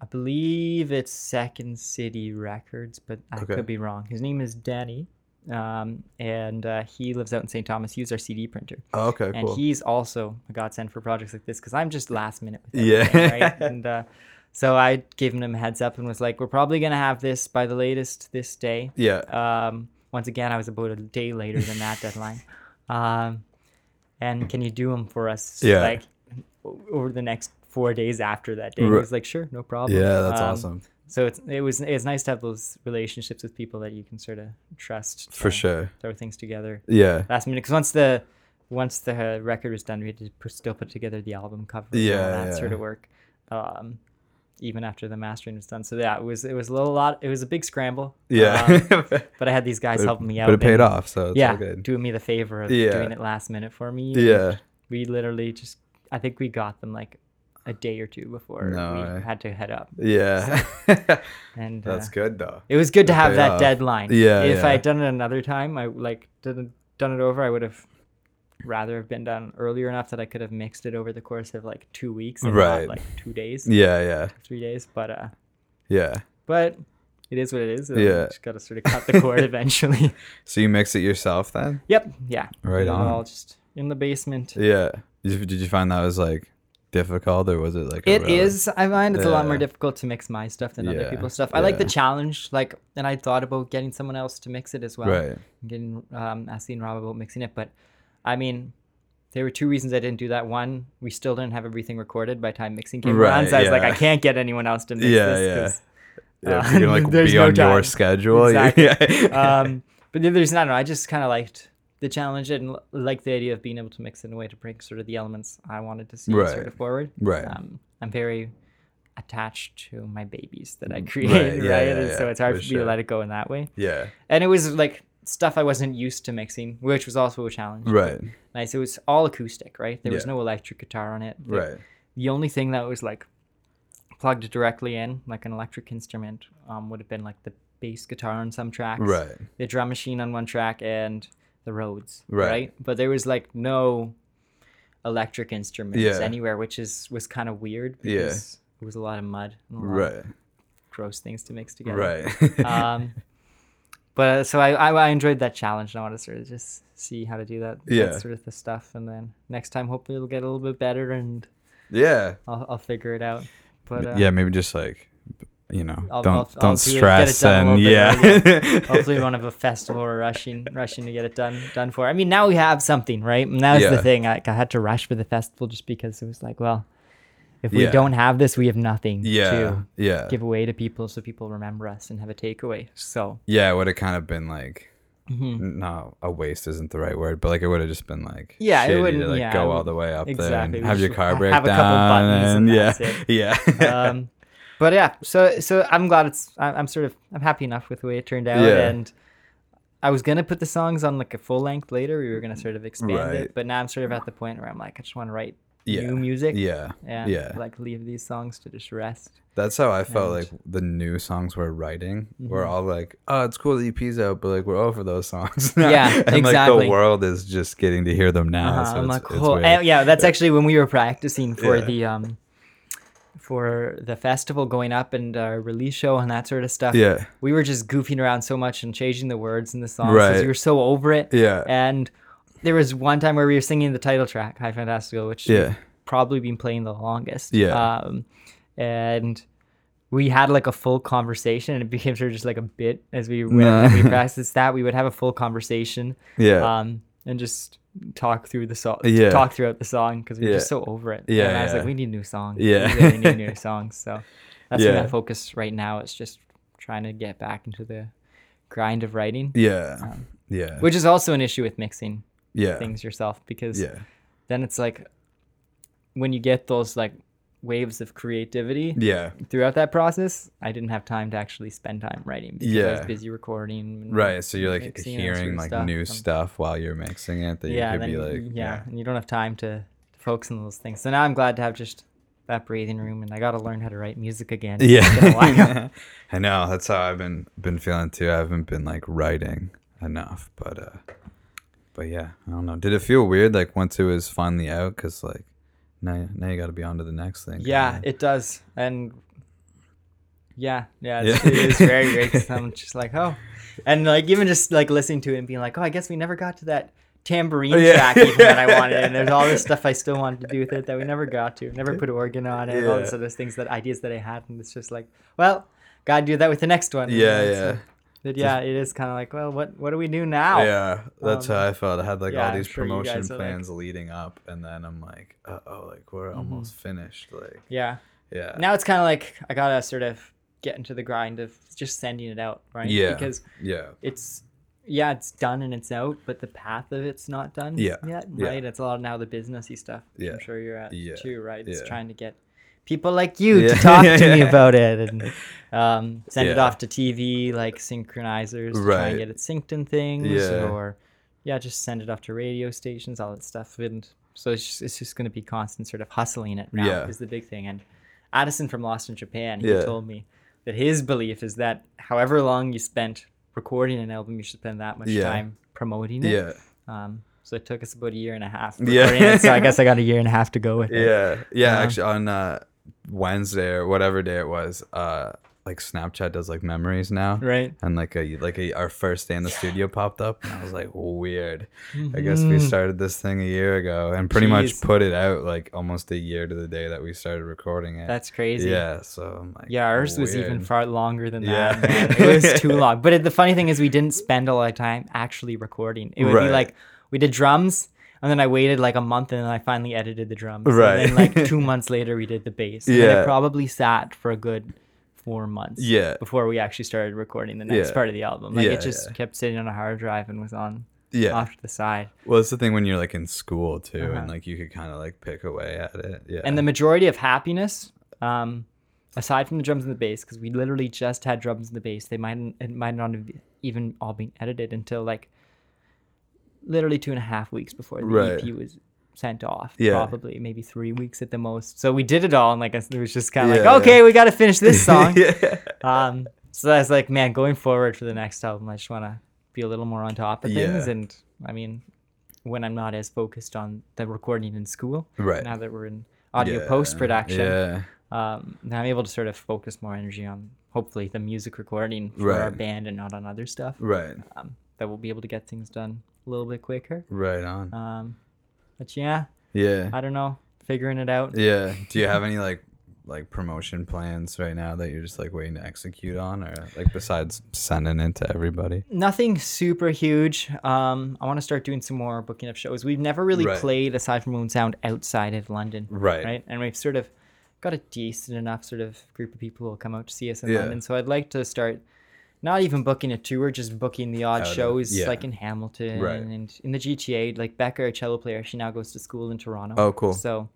i believe it's second city records but i Okay. could be wrong his name is danny um and uh, he lives out in st thomas he used our cd printer Oh, okay, and cool. he's also a godsend for projects like this because i'm just last minute with Yeah. right? and uh so i gave him a heads up and was like we're probably gonna have this by the latest this day yeah. um, once again, I was about a day later than that deadline. Um, and can you do them for us? Yeah. Like over the next four days after that day. He was like, sure, no problem. Yeah, that's Um, awesome. So it's it was it's nice to have those relationships with people that you can sort of trust. For sure. Throw things together Yeah. last minute because once the once the record was done, we had to put, still put together the album cover and all Yeah, that sort of work. Um, even after the mastering was done, so yeah, it was it was a little lot. It was a big scramble. Yeah. Um, but I had these guys it- helping me out. But it paid off, so it's yeah, doing me the favor of Yeah. doing it last minute for me. Yeah. we literally just. I think we got them like a day or two before No we had to head up, Yeah. and That's uh, good though. it was good to have that off. deadline. Yeah, If yeah. I had done it another time, I like didn't done it over. I would have rather have been done earlier enough that I could have mixed it over the course of like two weeks and Right. not like two days, Yeah, yeah. three days. But uh, Yeah. but it is what it is. Yeah. just got to sort of cut the cord eventually. So you mix it yourself then? Yep. Yeah. Right on. All just in the basement. Yeah. Did you find that was like difficult or was it like It really- is. I find it's a lot more difficult to mix my stuff than other people's stuff. I like the challenge. Like, and I thought about getting someone else to mix it as well. Right. Getting um, asking Rob about mixing it, but I mean, there were two reasons I didn't do that. One, we still didn't have everything recorded by time mixing came around, Right, so I was like, I can't get anyone else to mix Yeah, this. yeah. Yeah, uh, if you're like there's be no on your schedule. Exactly. Yeah. um, but the other reason, I don't know. I just kind of liked the challenge and like the idea of being able to mix it in a way to bring sort of the elements I wanted to see Right. sort of forward. Right. Um, I'm very attached to my babies that I create, Right, right? yeah, yeah, and so it's hard for me to let it go in that way. yeah. And it was like stuff I wasn't used to mixing, which was also a challenge. Right. Nice. It was all acoustic, right? There was no electric guitar on it. The- Right. The only thing that was like plugged directly in, like an electric instrument, um, would have been like the bass guitar on some tracks, Right. the drum machine on one track, and the Rhodes, Right. right? But there was like no electric instruments Yeah. anywhere, which is was kind of weird Yeah. because it was a lot of mud, and a lot of gross things to mix together. Right. um, but so I, I I enjoyed that challenge, and I want to sort of just see how to do that, that sort of the stuff, and then next time hopefully it'll get a little bit better, and yeah. I'll I'll figure it out. But uh, yeah, maybe just like you know, I'll- don't I'll- don't I'll do it- get it stress and yeah. hopefully we won't have a festival or rushing rushing to get it done done for. I mean, now we have something, right? And that was Yeah. the thing. Like, I had to rush for the festival just because it was like, well, if we Yeah. don't have this, we have nothing yeah. to Yeah. give away to people, so people remember us and have a takeaway. So Yeah, it would have kind of been like mhm. no, a waste isn't the right word, but like it would have just been like Yeah, it wouldn't- to like yeah, go all the way up there exactly, and we have your car break have a down couple buttons and yeah, yeah, um, but yeah, so so I'm glad it's I'm sort of I'm happy enough with the way it turned out, Yeah. and I was gonna put the songs on like a full length later. We were gonna sort of expand Right. it, but now I'm sort of at the point where I'm like, I just want to write yeah, new music, yeah, and yeah. like leave these songs to just rest. That's how I felt And- like the new songs we're writing. We're Mhm. all like, oh, it's cool the EP's out, but like we're over those songs. Yeah, and like the world is just getting to hear them now. Uh-huh, So I'm it's, like, it's oh, and yeah, that's actually when we were practicing for Yeah. the um for the festival going up and our release show and that sort of stuff. yeah, We were just goofing around so much and changing the words in the songs Right. we were so over it. yeah, And there was one time where we were singing the title track, High Fantastical, which yeah, probably been playing the longest. Yeah. Um, and we had like a full conversation and it became sort of just like a bit as we went and we practiced that. We would have a full conversation. yeah, Um, and just talk through the song, Yeah. talk throughout the song because we are Yeah. just so over it. Yeah, and I was yeah. like, we need new songs. Yeah. we really need new songs. So that's Yeah. where my focus right now It's just trying to get back into the grind of writing, Yeah. Um, Yeah. which is also an issue with mixing yeah. things yourself because Yeah. then it's like when you get those like waves of creativity Yeah. throughout that process, I didn't have time to actually spend time writing because I Yeah. was busy recording. Right. So you're like that sort hearing of like stuff. new Um, stuff while you're mixing it that yeah, you could be like, yeah, and you don't have time to, to focus on those things. So now I'm glad to have just that breathing room, and I got to learn how to write music again. It's been a while. Yeah. I know. That's how I've been been feeling too. I haven't been like writing enough, but uh but yeah, I don't know. Did it feel weird like once it was finally out cuz like now now you got to be on to the next thing. Yeah, it does, and yeah, yeah, Yeah. it's, it is very great. I'm just like, oh, and like even just like listening to it and being like, oh, I guess we never got to that tambourine Oh, Yeah. track even that I wanted, and there's all this stuff I still wanted to do with it that we never got to, never put organ on it, all this Yeah. other things that ideas that I had, and it's just like, well, gotta do that with the next one. Yeah, yeah. so- but yeah, it is kind of like, well, what what do we do now? Yeah, that's Um, how I felt. I had like yeah, all these sure promotion are, like- plans leading up, and then I'm like, uh oh, like we're almost finished. Like, Yeah. yeah, Now it's kind of like I gotta sort of get into the grind of just sending it out, right? Yeah. Because yeah, it's yeah, it's done and it's out, but the path of it's not done Yeah, yet, yeah. right? It's a lot of now the businessy stuff. Yeah, I'm sure you're at yeah, too, right? It's yeah. trying to get people like you Yeah. to talk to me about it and um, send it off to TV like synchronizers to try and get it synced and things, or yeah, just send it off to radio stations, all that stuff, and so it's just, it's just going to be constant sort of hustling it now is the big thing. And Addison from Lost in Japan, he told me that his belief is that however long you spent recording an album, you should spend that much time promoting it. yeah, Um, so it took us about a year and a half. Yeah. it, so I guess I got a year and a half to go with it. yeah, yeah. Uh, Actually, on uh, Wednesday or whatever day it was, uh, like Snapchat does like memories now. Right. And like a like a, our first day in the studio popped up, and I was like, weird. I guess we started this thing a year ago, and pretty much put it out like almost a year to the day that we started recording it. That's crazy. yeah. So I'm like, Yeah, ours was even far longer than Yeah. that. man. It was too long. But it, the funny thing is, we didn't spend a lot of time actually recording. It would Right. be like we did drums, and then I waited like a month, and then I finally edited the drums. Right. And then like two months later, we did the bass. And Yeah. it probably sat for a good four months. Yeah. Before we actually started recording the next Yeah. part of the album. Like Yeah, it just yeah. kept sitting on a hard drive and was on Yeah. off to the side. Well, it's the thing when you're like in school too, Uh-huh. and like you could kind of like pick away at it. Yeah. And the majority of happiness, um, aside from the drums and the bass, because we literally just had drums and the bass, they might it might not have even all been edited until like literally two and a half weeks before the Right. EP was sent off. Yeah. Probably maybe three weeks at the most. So we did it all, and like it was just kind of Yeah, like, okay, we got to finish this song. yeah. um, so that's like, man, going forward for the next album, I just want to be a little more on top of things. And I mean, when I'm not as focused on the recording in school, Right. now that we're in audio Yeah. post production, Yeah. um, now I'm able to sort of focus more energy on hopefully the music recording for our band and not on other stuff. Right. Um, that we'll be able to get things done a little bit quicker. Right on. Um, but yeah, Yeah. I don't know, figuring it out. Yeah. Do you have any like like promotion plans right now that you're just like waiting to execute on, or like besides sending it to everybody? Nothing super huge. Um, I want to start doing some more booking of shows. We've never really Right. played aside from Moon Sound outside of London, Right. right? And we've sort of got a decent enough sort of group of people who will come out to see us in Yeah. London. So I'd like to start not even booking a tour, just booking the odd Out of- shows yeah. like in Hamilton Right. and in the GTA. Like Becca, a cello player, she now goes to school in Toronto. Oh, cool. So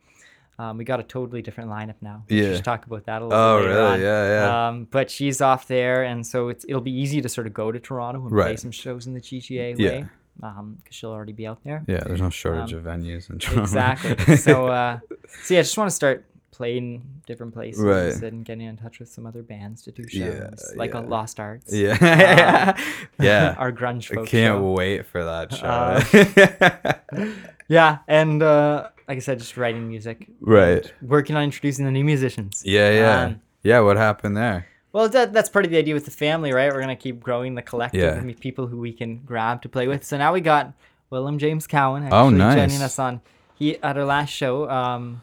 um, we got a totally different lineup now. We Yeah. just talk about that a little Oh, really? on. Yeah, yeah. Um, but she's off there, and so it's it'll be easy to sort of go to Toronto and play some shows in the GTA Yeah. way, um, because she'll already be out there. Yeah. There's no shortage um, of venues in Toronto. Exactly. so, uh, so yeah, I just want to start playing different places Right. and getting in touch with some other bands to do shows, Yeah, like yeah. on Lost Arts. yeah. yeah. our grunge I folk can't show. wait for that show. Uh, Yeah, and uh, like I said, just writing music, right. working on introducing the new musicians. Yeah, yeah. Um, yeah, what happened there? Well, that, that's part of the idea with the family, right? We're gonna keep growing the collective Yeah. and meet people who we can grab to play with. So now we got Willem James Cowan actually Oh, nice. joining us on he at our last show. Um,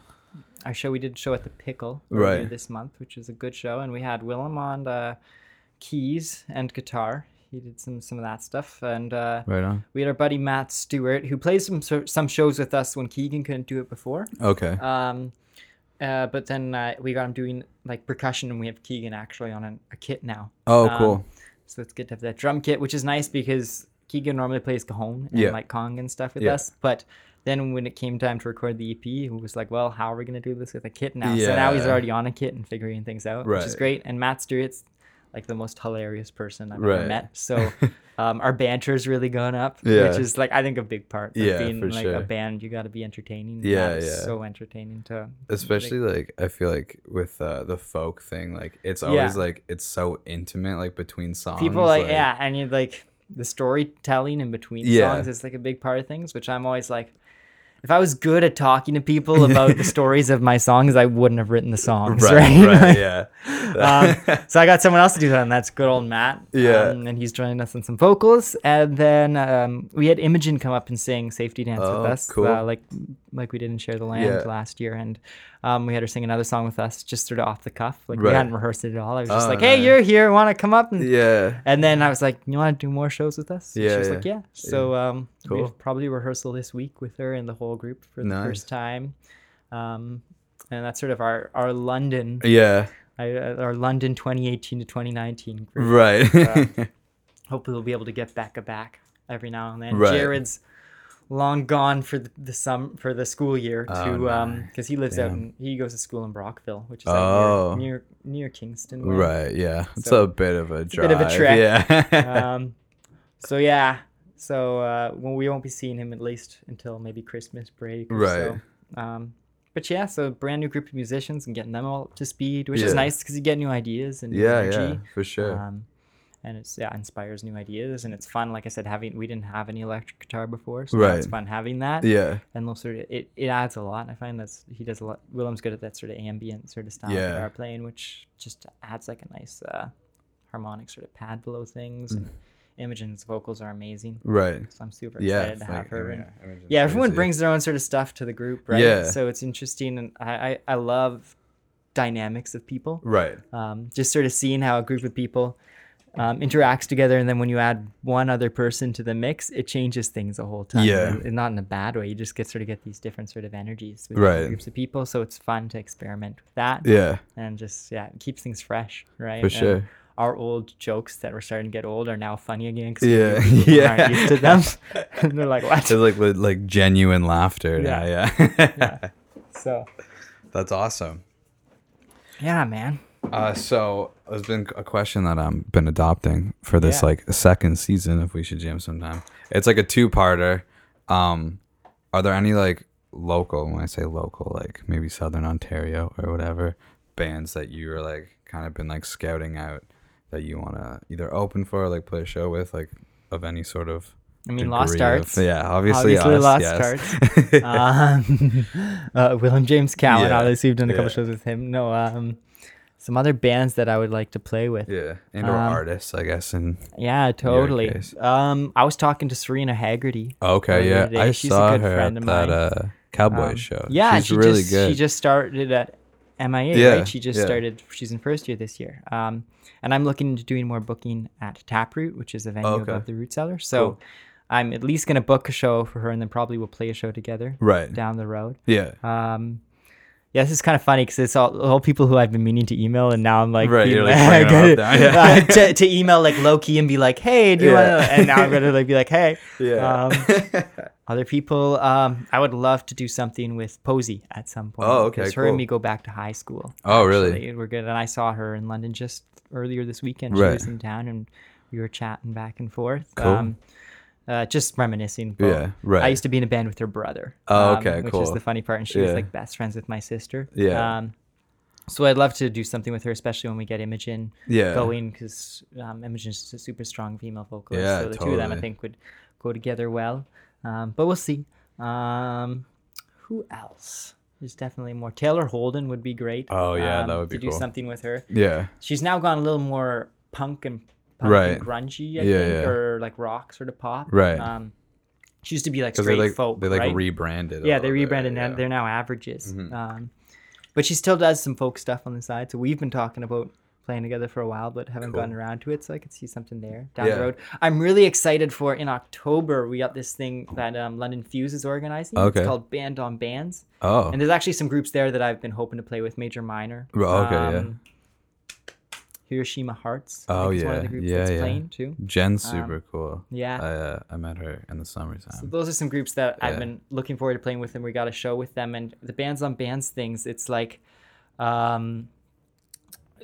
our show we did a show at the Pickle Right. this month, which is a good show, and we had Willem on uh, keys and guitar. he did some some of that stuff, and uh, Right on. we had our buddy Matt Stewart who plays some some shows with us when Keegan couldn't do it before. Okay. Um, uh, but then uh, we got him doing like percussion, and we have Keegan actually on a, a kit now. oh, um, cool. So it's good to have that drum kit, which is nice because Keegan normally plays cajon and Yeah. like Kong and stuff with Yeah. us. But then when it came time to record the EP, he was like, "Well, how are we gonna do this with a kit now?" So now he's already on a kit and figuring things out, which is great. And Matt Stewart's like the most hilarious person I've Right. ever met. So um, our banter is really gone up, Yeah. which is like I think a big part of Yeah, being for like sure. a band. You got to be entertaining. Yeah, yeah. So entertaining to especially like I feel like with uh, the folk thing, like it's always like it's so intimate, like between songs. people like, yeah and you like the storytelling in between Yeah. songs is like a big part of things which i'm always like if i was good at talking to people about the stories of my songs i wouldn't have written the songs right, right, right, Like, yeah, um, so i got someone else to do that and that's good old matt Yeah. um, and he's joining us on some vocals and then um, we had imogen come up and sing safety dance Oh, with us cool. uh, like like we did in share the land Yeah. last year and um, we had her sing another song with us just sort of off the cuff like we Right. hadn't rehearsed it at all i was just Oh, like hey nice. you're here want to come up and yeah, and then I was like, "You want to do more shows with us?" And Yeah, she was yeah. like, "Yeah." So um, Cool. we've probably rehearsal this week with her and the whole group for the Nice. first time, um, and that's sort of our our London, yeah, I, uh, our London 2018 to 2019 group. right, Uh, Hopefully, we'll be able to get back a back every now and then. Right. Jared's long gone for the, the sum for the school year Oh, to um because he lives out Damn. in he goes to school in Brockville, which is Oh. out near, near near Kingston. way. right, yeah. It's a bit of a drive. bit of a trek. Yeah, um, so yeah, so uh, well, we won't be seeing him at least until maybe Christmas break. Or Right. So. Um, but yeah, so brand new group of musicians and getting them all up to speed, which is nice because you get new ideas and new yeah, energy. yeah, for sure. Um, and it's yeah inspires new ideas and it's fun. Like I said, having we didn't have any electric guitar before, so now it's fun having that. yeah, And of it, it adds a lot. I find that's he does a lot. Willem's good at that sort of ambient sort of style Yeah. guitar playing, which just adds like a nice uh, harmonic sort of pad below things. And Imogen's vocals are amazing, right. so I'm super Mm. Yeah, excited to have her. And- yeah, everyone crazy. brings their own sort of stuff to the group, right? Yeah. So it's interesting, and I I, I love dynamics of people. right. Um, just sort of seeing how a group of people um, interacts together, and then when you add one other person to the mix, it changes things a whole time. Yeah. and, not in a bad way. You just get sort of get these different sort of energies with Right. groups of people. So it's fun to experiment with that, Yeah, and just yeah, it keeps things fresh, right? for And sure. Our old jokes that were starting to get old are now funny again because Yeah, people yeah. aren't used to them. and they're like, "What?" It's like like genuine laughter. now, Yeah. yeah. Yeah. So That's awesome. yeah, man. Uh, so there's been a question that I've been adopting for this Yeah. like second season. If we should jam sometime, it's like a two-parter. Um, are there any like local? When I say local, like maybe Southern Ontario or whatever bands that you are like kind of been like scouting out that you want to either open for or like play a show with, like of any sort of. I mean, Lost of- Arts. yeah, obviously, Obviously us, Lost yes. um, uh, Willem James Cowan. Yeah, Obviously, we've done a couple yeah. shows with him. No, um, some other bands that I would like to play with. Yeah, and or Um, artists, I guess. And yeah, totally. Um, I was talking to Serena Haggerty. okay, yeah, today. I She's a saw good her at of that mine. uh, Cowboys Um, show. Yeah, she's she really just, good. She just started at MIA, Yeah, right? She just yeah. started. She's in first year this year. Um, and I'm looking into doing more booking at Taproot, which is a venue Okay. above the Root Cellar. So Cool. I'm at least gonna book a show for her, and then probably we'll play a show together right. down the road. Yeah. Um, yeah, this is kind of funny because it's all, all people who I've been meaning to email, and now I'm like, Right, you're, like, I bringing them gotta- yeah. uh, to, to email like low key and be like, hey, do you Yeah. want to? And now I'm gonna like be like, hey, Yeah. Um, other people, um, I would love to do something with Posey at some point. Oh, okay, Because her and me go back to high school. Oh, really? actually. We're good, and I saw her in London just earlier this weekend. She Right. was in town, and we were chatting back and forth. Cool. Um, uh, just reminiscing. but Yeah, right. I used to be in a band with her brother. Oh, um, okay, Which is cool. the funny part, and she was like best friends with my sister. Yeah. Um, so I'd love to do something with her, especially when we get Imogen Yeah. going, because um, Imogen's a super strong female vocalist. Yeah, so the two of them, I think, would go together well. Um, but we'll see. Um, who else? There's definitely more. Taylor Holden would be great. Oh, yeah, that um, would be to do something with her. Yeah. She's now gone a little more punk and punk Right. grungy, I Yeah, think, yeah. or like rock sort of pop. Right. Um, she used to be like straight they like folk, they like right? rebranded. yeah, they little bit, rebranded. Now yeah. they're now averages. Mhm. Um, but she still does some folk stuff on the side. So we've been talking about playing together for a while, but haven't Cool. gotten around to it. So I could see something there down Yeah. the road. I'm really excited for in October. We got this thing that um, London Fuse is organizing. Okay. It's called Band on Bands, Oh, and there's actually some groups there that I've been hoping to play with. Major Minor. Oh, okay, yeah. Hiroshima Hearts. Oh, is one of yeah. the groups Yeah, that's yeah. playing too. Jen's super cool. Um, yeah. I uh, I met her in the So summertime. those are some groups that I've been looking forward to playing with, and we got a show with them. And the bands on bands things, it's like, um,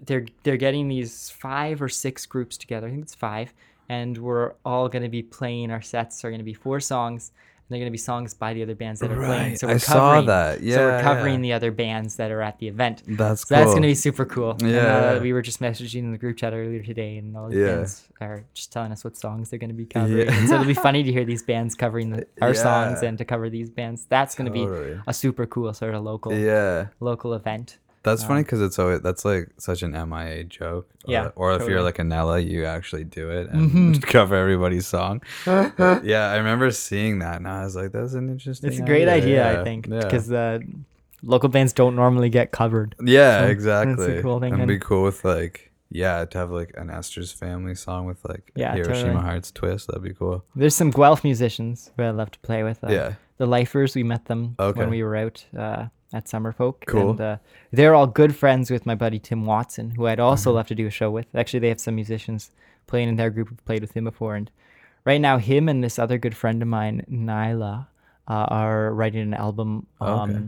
they're they're getting these five or six groups together. I think it's five, and we're all going to be playing. Our sets are going to be four songs. And they're going to be songs by the other bands that are playing. Right, So I we're saw covering, that. so we're covering yeah. the other bands that are at the event. That's So that's going to be super cool. And, Yeah. uh, we were just messaging in the group chat earlier today, and all the Yeah. bands are just telling us what songs they're going to be covering. Yeah. And so it'll be funny to hear these bands covering the, our songs and to cover these bands. That's going to Totally. be a super cool sort of local Yeah. local event. That's funny because it's always that's like such an MIA joke. Or, Yeah, Or if you're like a Nella, you actually do it and cover everybody's song. yeah, I remember seeing that and I was like, that's an interesting. It's a great idea, Yeah, I think, Yeah. because uh, local bands don't normally get covered. yeah, so exactly. cool thing, And and- be cool with like yeah to have like an Esther's family song with like Yeah, Hiroshima totally. Hearts twist. That'd be cool. There's some Guelph musicians who I love to play with. Uh, yeah. The Lifers, we met them Okay. when we were out uh, at Summerfolk. Cool. And uh, they're all good friends with my buddy Tim Watson, who I'd Mm-hmm. also love to do a show with. Actually, they have some musicians playing in their group who've played with him before. And right now, him and this other good friend of mine, Nyla, uh, are writing an album um, Okay.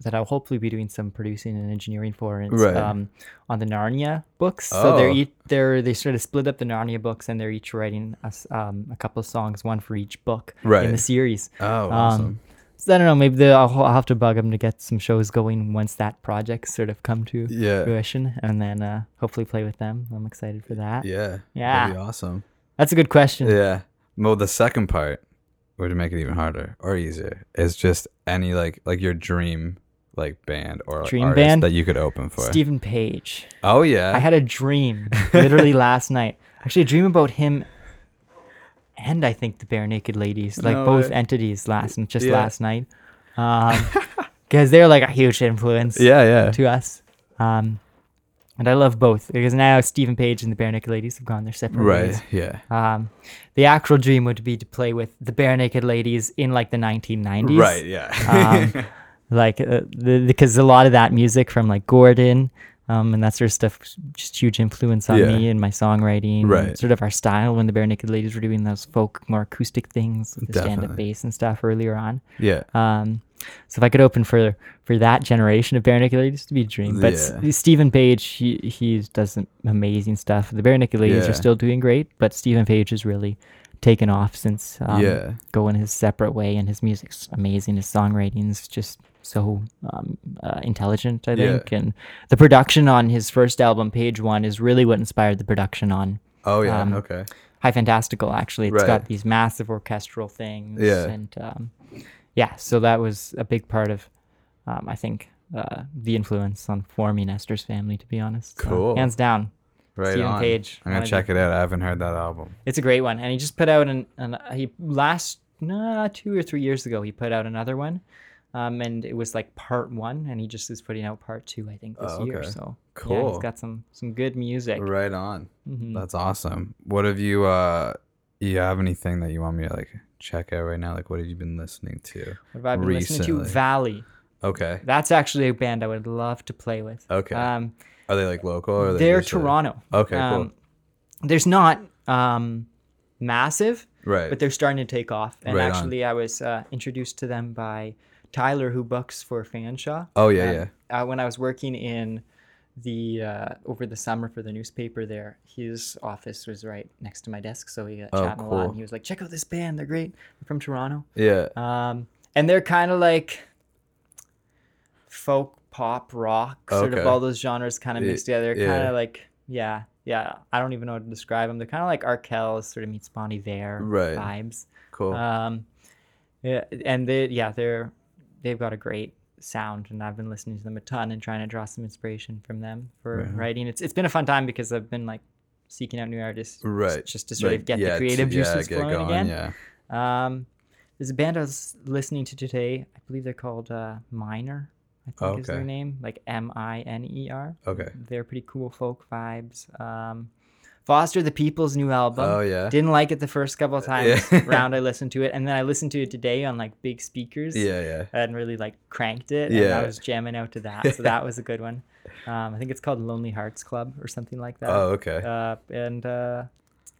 that I'll hopefully be doing some producing and engineering for. And Right. um, on the Narnia books. So they're Oh. each, they're they sort of split up the Narnia books, and they're each writing a, um, a couple of songs, one for each book in the series. Oh, Um, awesome. So I don't know. Maybe the, I'll, I'll have to bug them to get some shows going once that project sort of come to yeah. fruition, and then uh, hopefully play with them. I'm excited for that. Yeah. Yeah. That'd be awesome. That's a good question. Yeah. Well, the second part, or to make it even harder or easier, is just any like like your dream like band or Dream artist band? that you could open for. Steven Page. oh yeah. I had a dream literally last night. Actually, a dream about him and I think the Barenaked Ladies, like No both entities last and just Yeah. last night. Um, because they're like a huge influence. yeah, yeah. to us. Um, and I love both because now Steven Page and the Barenaked Ladies have gone their separate Right. ways. Yeah. Um, the actual dream would be to play with the Barenaked Ladies in like the 1990s. Right. Yeah. Um, like uh, the, because a lot of that music from like Gordon um, and that sort of stuff just huge influence on Yeah. me and my songwriting Right. sort of our style when the Barenaked Ladies were doing those folk more acoustic things with the stand-up bass and stuff earlier on yeah. um, so if I could open for for that generation of Barenaked Ladies, to be a dream. But Yeah. Steven Page, he he does some amazing stuff. The Barenaked Ladies Yeah. are still doing great, but Steven Page has really taken off since um, Yeah. going his separate way, and his music's amazing. His songwriting's just so um, uh, intelligent, I Yeah. think, and the production on his first album, Page One, is really what inspired the production on Oh yeah. um, okay. High Fantastical. Actually, it's Right. got these massive orchestral things. Yeah. and um, yeah, so that was a big part of, um, I think, uh, the influence on forming Esther's family. To be honest, So, Cool. hands down. Right Steven on. Page, I'm gonna check it out. I haven't heard that album. It's a great one, and he just put out an, an he last nah, two or three years ago. He put out another one. Um, and it was like part one, and he just is putting out part two, I think, this Oh, year. okay. So yeah, Cool. he's got some some good music. Right on. Mhm. That's awesome. What have you? uh You have anything that you want me to like check out right now? Like, what have you been listening to? What have I been listening to? recently? Valley. Okay. That's actually a band I would love to play with. Okay. Um, Are they like local or are they uh, Toronto. Okay. Cool. Um, there's not um, massive, right. but they're starting to take off. And Right on. actually, I was uh, introduced to them by Tyler, who books for Fanshawe. oh yeah, Um, yeah. Uh, when I was working in the uh, over the summer for the newspaper there, his office was right next to my desk, so we got Oh, chatting a lot. And he was like, "Check out this band; they're great. They're from Toronto." Yeah. Um, and they're kind of like folk, pop, rock, sort Okay. of all those genres kind of mixed together. yeah. Kind of like, yeah, yeah. I don't even know how to describe them. They're kind of like Arkells sort of meets Bon Iver Right. vibes. Cool. Um, yeah, and they, yeah, they're they've got a great sound, and I've been listening to them a ton and trying to draw some inspiration from them for Right writing. It's it's been a fun time because I've been like seeking out new artists, right. Just to sort Like, of get yeah, the creative yeah, juices get flowing going, again. Yeah. Um, there's a band I was listening to today. I believe they're called uh, Minor. I think Oh, is their name, like M I N E R. Okay. They're pretty cool folk vibes. Um, Foster the People's new album. Oh, yeah. Didn't like it the first couple of times Yeah. round I listened to it, and then I listened to it today on like big speakers. Yeah, yeah. and really like cranked it. And I was jamming out to that, so that was a good one. Um, I think it's called Lonely Hearts Club or something like that. Oh, okay. Uh, and uh,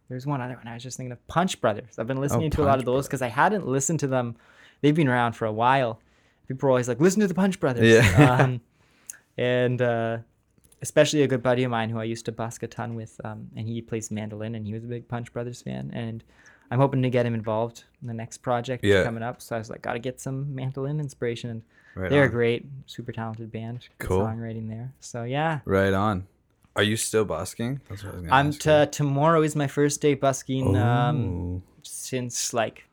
there's one other one I was just thinking of Punch Brothers. I've been listening to a lot Oh, of those because I hadn't listened to them. They've been around for a while. People are always like, listen to the Punch Brothers. Yeah. um, and uh, especially a good buddy of mine who I used to busk a ton with, um, and he plays mandolin, and he was a big Punch Brothers fan. And I'm hoping to get him involved in the next project Yeah. coming up. So I was like, got to get some mandolin inspiration. And Right they're on. a great, super talented band. Good Cool. songwriting there. So yeah, Right on. Are you still busking? That's what I was gonna I'm ask t- tomorrow is my first day busking um, since like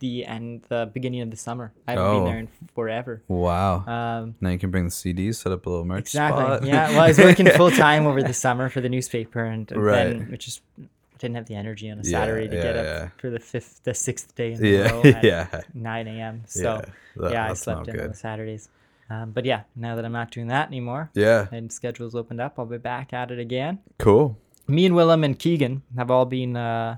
the end, the beginning of the summer. I haven't Oh. been there in forever. wow. Um, now you can bring the CDs, set up a little merch exactly. spot. Yeah. Well, I was working full time over the summer for the newspaper, and, Right. then which is didn't have the energy on a Yeah, Saturday to get yeah, up yeah. for the fifth, the sixth day in a Yeah, row at yeah. 9 a.m. So yeah, that- yeah, I slept in on good. Saturdays. Um, but yeah, now that I'm not doing that anymore Yeah, and schedule's opened up, I'll be back at it again. cool. Me and Willem and Keegan have all been uh,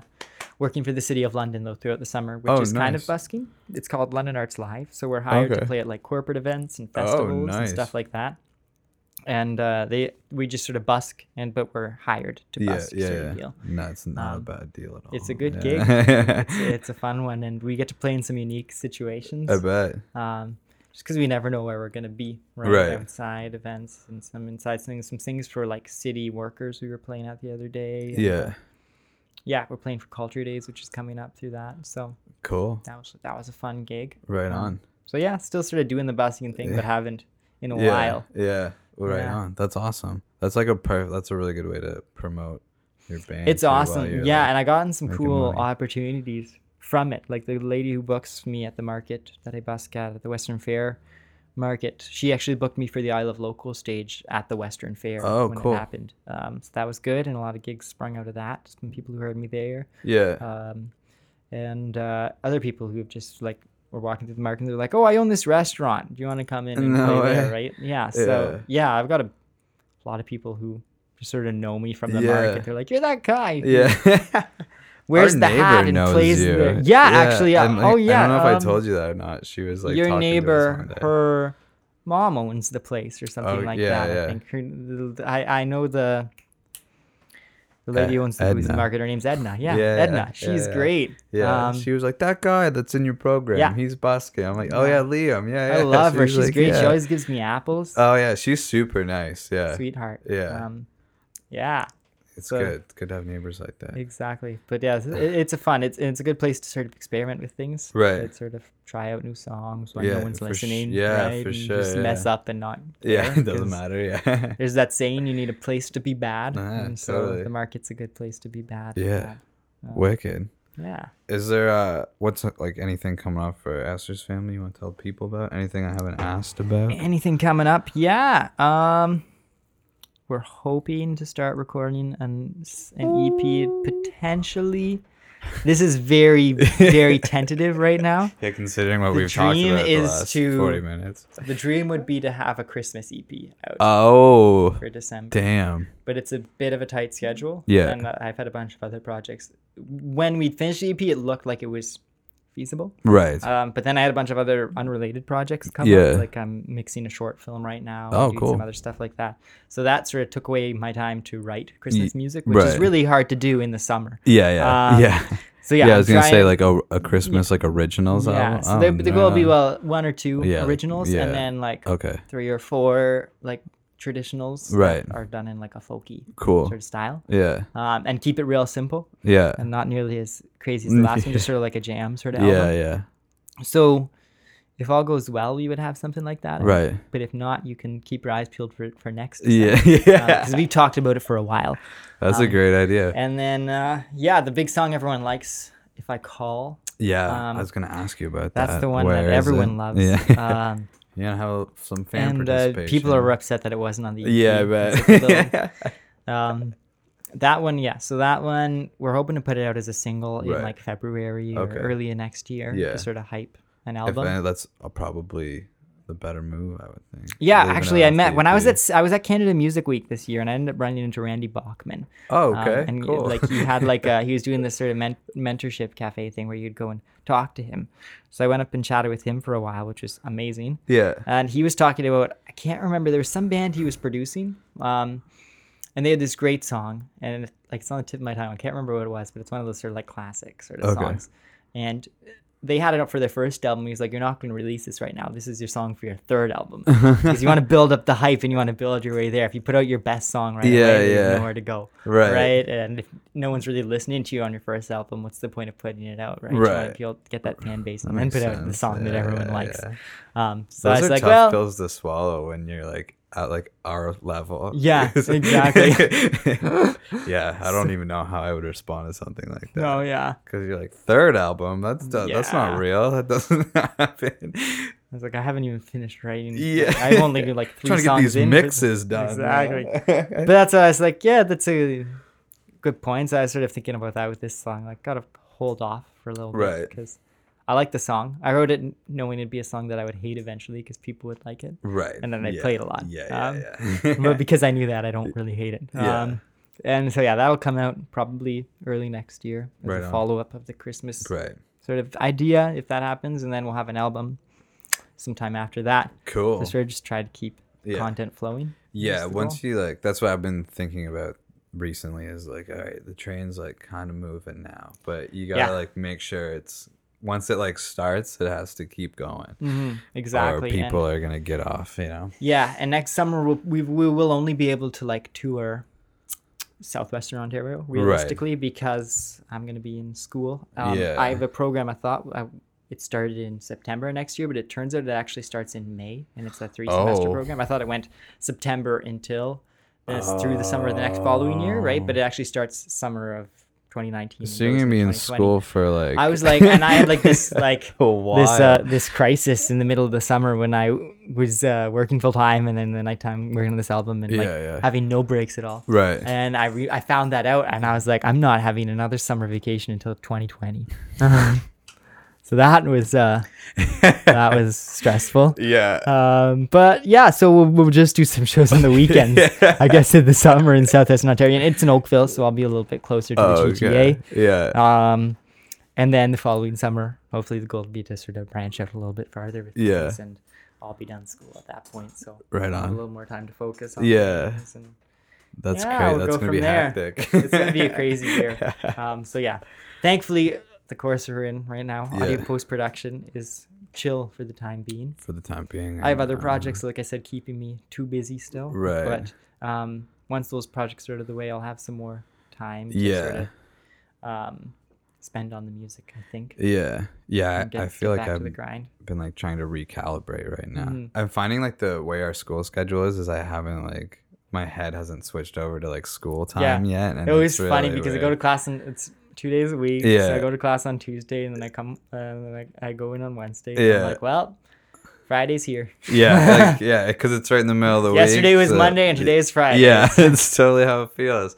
working for the city of London though throughout the summer, which Oh, is kind of busking. It's called London Arts Live, so we're hired Okay. to play at like corporate events and Oh, festivals and stuff like that. And uh, they we just sort of busk and but we're hired to Yeah, busk yeah, of yeah. deal. No, it's not a Um, bad deal at all. it's a good yeah. It's, it's a fun one, and we get to play in some unique situations. I bet. um, just because we never know where we're gonna be, right? Right. Outside events and some inside things, some things for like city workers we were playing at the other day. Yeah, yeah, we're playing for Culture Days, which is coming up through that. So cool. that was that was a fun gig. Right Um, on. So yeah, still sort of doing the busking thing, but haven't in a Yeah, while. yeah. Right Yeah. on. That's awesome. That's like a per- That's a really good way to promote your band. It's awesome. Yeah, like- and I gotten some cool money. opportunities from it. Like the lady who books me at the market that I busk at at the Western Fair market, she actually booked me for the I Love Local stage at the Western Fair Oh, when cool. it happened. Um, so that was good, and a lot of gigs sprung out of that. Some people who heard me there. yeah. um, and uh, other people who have just like were walking through the market and they're like, "Oh, I own this restaurant. Do you want to come in and No play there?" Right? Yeah. So yeah. I've got a, lot of people who just sort of know me from the Yeah. market. They're like, "You're that guy." yeah. Wears Our the hat and plays you. the. Yeah, actually. Yeah. and, oh yeah. I don't know if I um, told you that or not. She was like your talking to us neighbor, her mom owns the place or something Oh, like yeah, that. yeah. I think her, I I know the. The lady who owns the, Edna. market. Her name's Edna. Yeah, Yeah, Edna. yeah, She's yeah. great. Yeah, Um, she was like that guy that's in your program. yeah. he's busking. I'm like, oh Yeah. yeah, Liam. Yeah, yeah. I love She her. She's like, great. She always gives me apples. Oh yeah, she's super nice. Yeah, Sweetheart. Yeah. Um, yeah. It's so- good. It's good to have neighbors like that. Exactly. But yeah, it's, it's a fun. It's it's a good place to sort of experiment with things. Right. To sort of try out new songs when Yeah, no one's for sh- listening. yeah, right? for and sure, Just mess up and not. Yeah, it doesn't matter. Yeah, There's that saying: you need a place to be bad, Ah, and so totally. the market's a good place to be bad. Yeah. Um, wicked. Yeah. Is there uh what's like anything coming up for Astor's family you want to tell people about? Anything I haven't asked about? Anything coming up? Yeah. Um, we're hoping to start recording an an EP potentially. This is very very tentative right now. Yeah, considering what The we've talked dream about the is last to- forty minutes. The dream would be to have a Christmas EP out Oh, for December, damn. but it's a bit of a tight schedule. Yeah. and uh, I've had a bunch of other projects. When we finished the EP, it looked like it was feasible. Right. Um, but then I had a bunch of other unrelated projects come Yeah. up. Like I'm mixing a short film right now. Oh, cool. Some other stuff like that. So that sort of took away my time to write Christmas music, which is really hard to do in the summer. yeah, yeah, um, yeah. So yeah, Yeah, I I'm was gonna say like a, a Christmas like originals yeah. album. So the, Oh, the goal will be well one or two Yeah, originals, and then like Okay, three or four like traditionals that Right. are done in like a folky cool. sort of style Yeah, um, and keep it real simple yeah, and not nearly as crazy as the last one just sort of like a jam sort of yeah, album yeah. so if all goes well we would have something like that Right. but if not you can keep your eyes peeled for, for next Yeah, yeah. because we've talked about it for a while That's a um, great idea. and then uh, yeah the big song everyone likes if i call Yeah, um, I was gonna ask you about that. that's the one Where that everyone it? loves Yeah, um, you know have some fan and uh, people are upset that it wasn't on the Yeah, EP. It's like a little- bet. um that one yeah so that one we're hoping to put it out as a single in like february or Okay. early next year Yeah. to sort of hype an album any, that's uh, probably the better move, I would think. Yeah, Leaving actually, I met when I was at I was at Canadian Music Week this year, and I ended up running into Randy Bachman. Oh, Um, okay, and cool. like he had like uh he was doing this sort of men- mentorship cafe thing where you'd go and talk to him. So I went up and chatted with him for a while, which was amazing. yeah. And he was talking about I can't remember there was some band he was producing, um, and they had this great song, and like it's on the tip of my tongue. I can't remember what it was, but it's one of those sort of like classic sort of Okay. songs. And they had it up for their first album. He was like, "You're not going to release this right now. This is your song for your third album because you want to build up the hype and you want to build your way there. If you put out your best song right Yeah, away, yeah. nowhere to go, Right. Right, and if no one's really listening to you on your first album, what's the point of putting it out, right? Right. get that fan base and then put out the sense. song that everyone yeah, likes. yeah. Um, so Those I was are like, tough well, pills to swallow when you're like at like our level. Yeah, exactly. yeah, I don't even know how I would respond to something like that. Oh yeah. Because you're like third album. That's do- that's not real. That doesn't happen. I was like, I haven't even finished writing. Yeah. I've only got like three trying to get these in, mixes done. Exactly. But that's why I was like, yeah, that's a good point. So I was sort of thinking about that with this song. Like, gotta hold off for a little bit Right. I like the song. I wrote it knowing it'd be a song that I would hate eventually because people would like it. right. And then I yeah. it a lot. Yeah, Um, yeah, yeah. but because I knew that, I don't really hate it. Yeah. Um, and so yeah, that'll come out probably early next year as Right a follow up of the Christmas right. sort of idea if that happens, and then we'll have an album sometime after that. Cool. So sort of just try to keep Yeah. content flowing. Yeah, once goal. you like, that's what I've been thinking about recently. Is like, all right, the train's like kind of moving now, but you gotta Yeah. like make sure it's once it like starts, it has to keep going, Mm-hmm. Exactly. or and- people are gonna get off. You know. yeah, and next summer we'll, we we will only be able to like tour southwestern Ontario realistically because I'm gonna be in school. Um, Yeah. I have a program. I thought I, it started in September next year, but it turns out it actually starts in May, and it's a three semester Oh. program. I thought it went September until and it's through the summer of the next following year, right? But it actually starts summer of 2019. So you're gonna be in school for like. I was like, and I had like this like this uh, this crisis in the middle of the summer when I was uh, working full time and then the nighttime working on this album and like Yeah, yeah. having no breaks at all. right. And I re- I found that out and I was like, I'm not having another summer vacation until 2020. so that was uh, that was stressful. yeah. Um, but yeah, so we'll, we'll just do some shows on the weekends, I guess, in the summer in Southwestern Ontario. And it's in Oakville, so I'll be a little bit closer to the Oh, GTA. okay. Yeah. Um, and then the following summer, hopefully the goal will be to sort of branch out a little bit farther with Yeah. and I'll be done school at that point, so Right on. a little more time to focus on Yeah. and That's yeah, great. we'll That's go gonna be there. hectic. it's gonna be a crazy year. Um, so yeah, thankfully the course we're in right now, audio post production, is chill for the time being. for the time being. I have other um, projects, like I said, keeping me too busy still. Right. But um, once those projects are out of the way, I'll have some more time to Yeah. sort of um, spend on the music. I think. Yeah. Yeah. and I, feel like I've been like trying to recalibrate right now. Mhm. I'm finding like the way our school schedule is, is I haven't like my head hasn't switched over to like school time yet. And it was it's funny because I go to class and it's two days a week. Yeah. So I go to class on Tuesday and then I come uh, and then I, I go in on Wednesday. Yeah. I'm like, well, Friday's here. yeah, like, yeah, because it's right in the middle of the week. Yesterday was so- Monday and today is Friday. Yeah, it's totally how it feels.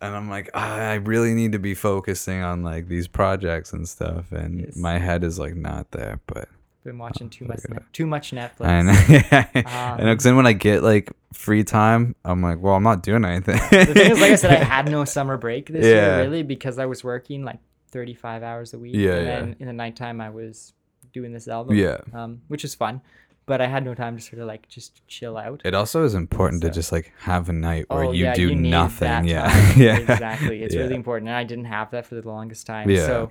And I'm like, "Ah, I really need to be focusing on like these projects and stuff, and Yes. my head is like not there. But Been watching too much net, too much Netflix. I know, I know, Um, because then when I get like free time, I'm like, well, I'm not doing anything. the thing is, like I said, I had no summer break this year really because I was working like 35 hours a week. Yeah, and yeah. then in the nighttime I was doing this album. yeah. Um, which is fun, but I had no time to sort of like just chill out. It also is important to just like have a night where Oh, you yeah, do need nothing. Yeah, yeah, exactly. It's Yeah. really important, and I didn't have that for the longest time. Yeah. So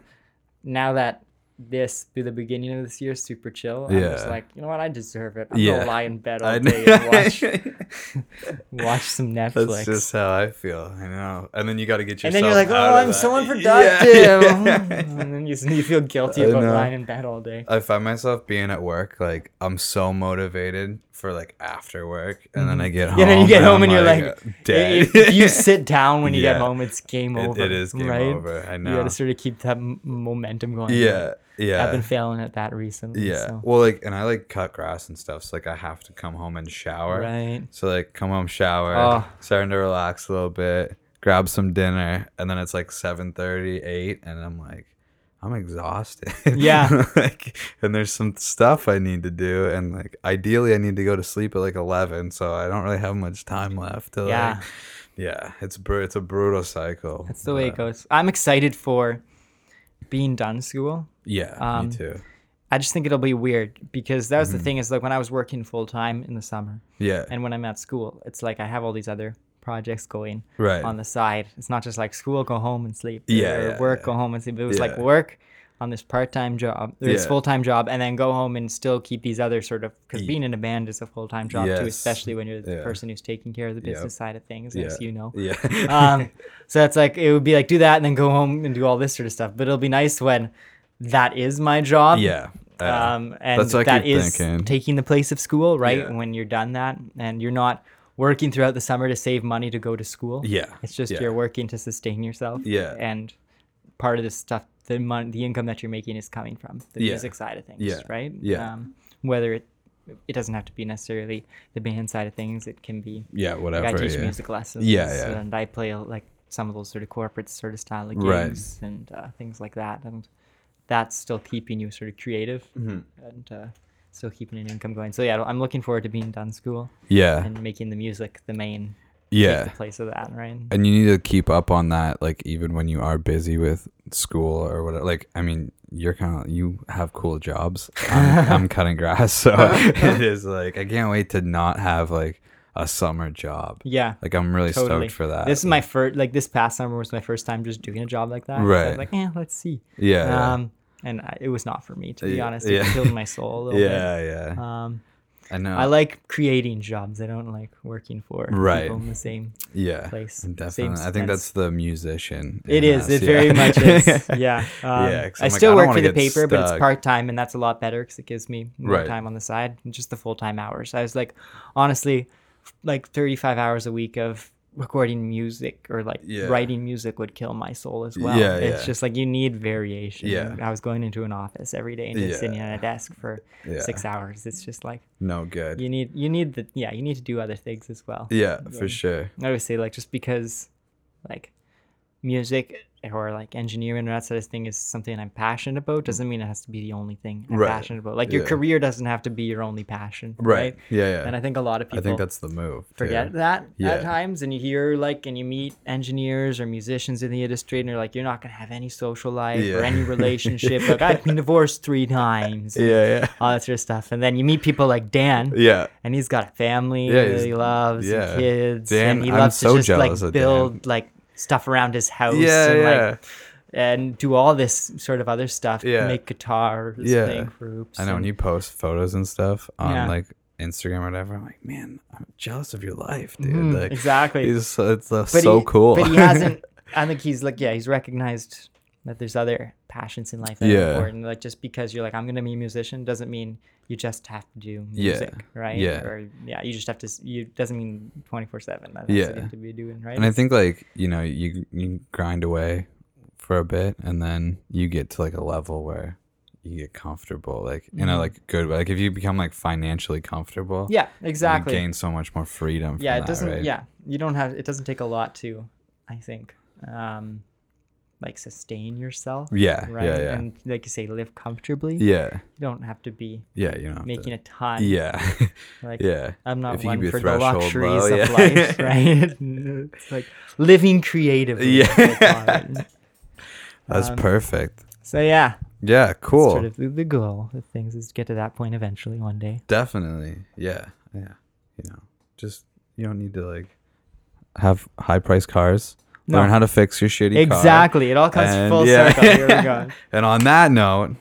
now that this through the beginning of this year super chill, I'm just Yeah. like, you know what, I deserve it. I'm Yeah. gonna lie in bed all day and watch watch some Netflix. That's just how I feel. I know. And then you got to get your and then you're like, oh, I'm that. so Yeah. unproductive. and then you, you feel guilty about lying in bed all day. I find myself being at work like I'm so motivated for like after work, and then I get home. Mm-hmm. Yeah, then you get home I'm, and you're like, uh, dead. If, if you sit down when you get home, it's game It- over. it is game right? over. I know. You know. gotta sort of keep that m- momentum going. yeah, yeah. I've been failing at that recently. Yeah. so- Well, like, and I like cut grass and stuff. So like, I have to come home and shower. Right. So like, come home, shower, Oh. starting to relax a little bit, grab some dinner, and then it's like 7:30, 8, and I'm like, I'm exhausted. Yeah. like, and there's some stuff I need to do, and like ideally I need to go to sleep at like 11, so I don't really have much time left. To, Yeah. Like, yeah. It's bru- It's a brutal cycle. That's the way it goes. I'm excited for being done school. Yeah. Um, me too. I just think it'll be weird because that was Mm-hmm. the thing is like when I was working full time in the summer Yeah. and when I'm at school, it's like I have all these other projects going right. on the side. It's not just like school, go home and sleep. Yeah, Or yeah, work, yeah. go home and sleep. It was like work on this part time job, this Yeah. full time job, and then go home and still keep these other sort of because being in a band is a full time job too, especially when you're the person who's taking care of the Yep. business side of things, as you know. Yeah. um, so it's like it would be like do that and then go home and do all this sort of stuff. But it'll be nice when that is my job. yeah. Um, and That's that is thinking. taking the place of school, right? Yeah. When you're done that and you're not working throughout the summer to save money to go to school. yeah. It's just yeah. you're working to sustain yourself. Yeah. And part of the stuff, the money, the income that you're making is coming from the Yeah. music side of things, Yeah. right? Yeah. Um, whether it it doesn't have to be necessarily the band side of things. It can be Yeah. like Whatever. I teach yeah. music lessons. Yeah, yeah. And I play like some of those sort of corporate sort of style of Right. gigs and uh, things like that. And that's still keeping you sort of creative Mm-hmm. and uh, still keeping an income going. So yeah, I'm looking forward to being done school Yeah. and making the music the main Yeah. place of that, right? and you need to keep up on that like even when you are busy with school or whatever like i mean you're kind of you have cool jobs I'm, I'm cutting grass so it is like i can't wait to not have like a summer job Yeah. like i'm really Totally. stoked for that This is my first, like this past summer was my first time just doing a job like that. So Right. like, eh, let's see. yeah yeah. And I, it was not for me, to be Yeah, honest. It yeah. killed my soul a little bit. yeah yeah. Um, i know I like creating jobs. I don't like working for Right. people in the same. yeah place, definitely i think that's the musician It is. us, It yeah. very much is. Yeah. Um, Yeah, I like, still I work for the paper, but it's part time, and that's a lot better because it gives me more Right. time on the side, and just the full time hours. I was like, honestly, like 35 hours a week of recording music or like Yeah. writing music would kill my soul as well. Yeah, it's yeah. just like you need variation. Yeah. I was going into an office every day and just sitting at a desk for six hours. It's just like no good you need you need the yeah you need to do other things as well. yeah for sure I would say like just because like music or like engineering or that sort of thing is something I'm passionate about mm. doesn't mean it has to be the only thing I'm Right. passionate about. Like your Yeah. career doesn't have to be your only passion. right, Right. yeah yeah And I think a lot of people I think that's the move too. forget that Yeah. at times and you hear like and you meet engineers or musicians in the industry and you're like you're not gonna have any social life or any relationship like i've been divorced three times yeah yeah all that sort of stuff and then you meet people like dan yeah and he's got a family Yeah, that he loves yeah. and kids Dan- and he I'm loves so to just jealous like of Dan. build like stuff around his house Yeah, and yeah. like and do all this sort of other stuff Yeah. make guitars Yeah. make groups I know when and- you post photos and stuff on Yeah. like Instagram or whatever, I'm like, man, I'm jealous of your life, dude. Mhm, like, exactly He's so, it's uh, so he- cool. but he hasn't i think he's like yeah he's recognized that there's other passions in life that Yeah. are important like just because you're like i'm gonna be a musician doesn't mean you just have to do Yeah. music right Yeah. or yeah you just have to you doesn't mean 24 7 that's Yeah. what you have to be doing right and I think like you know you you grind away for a bit, and then you get to like a level where you get comfortable, like in a Mhm. like good way. Like if you become like financially comfortable, yeah you exactly gain so much more freedom. From yeah it that, doesn't right? yeah you don't have it doesn't take a lot to i think um like sustain yourself yeah, right yeah, yeah, and like you say live comfortably yeah, you don't have to be yeah. You know, making a ton yeah, like yeah. i'm not If one for the luxuries low, of yeah. life right it's like living creatively Yeah. that's what I call it. That's Um, perfect. so yeah Yeah, cool. sort of the, the goal of things is to get to that point eventually one day Definitely. Yeah. Yeah. You know, just you don't need to like have high price cars. No. Learn how to fix your shitty car. exactly it all comes And, full yeah. circle here we go And on that note,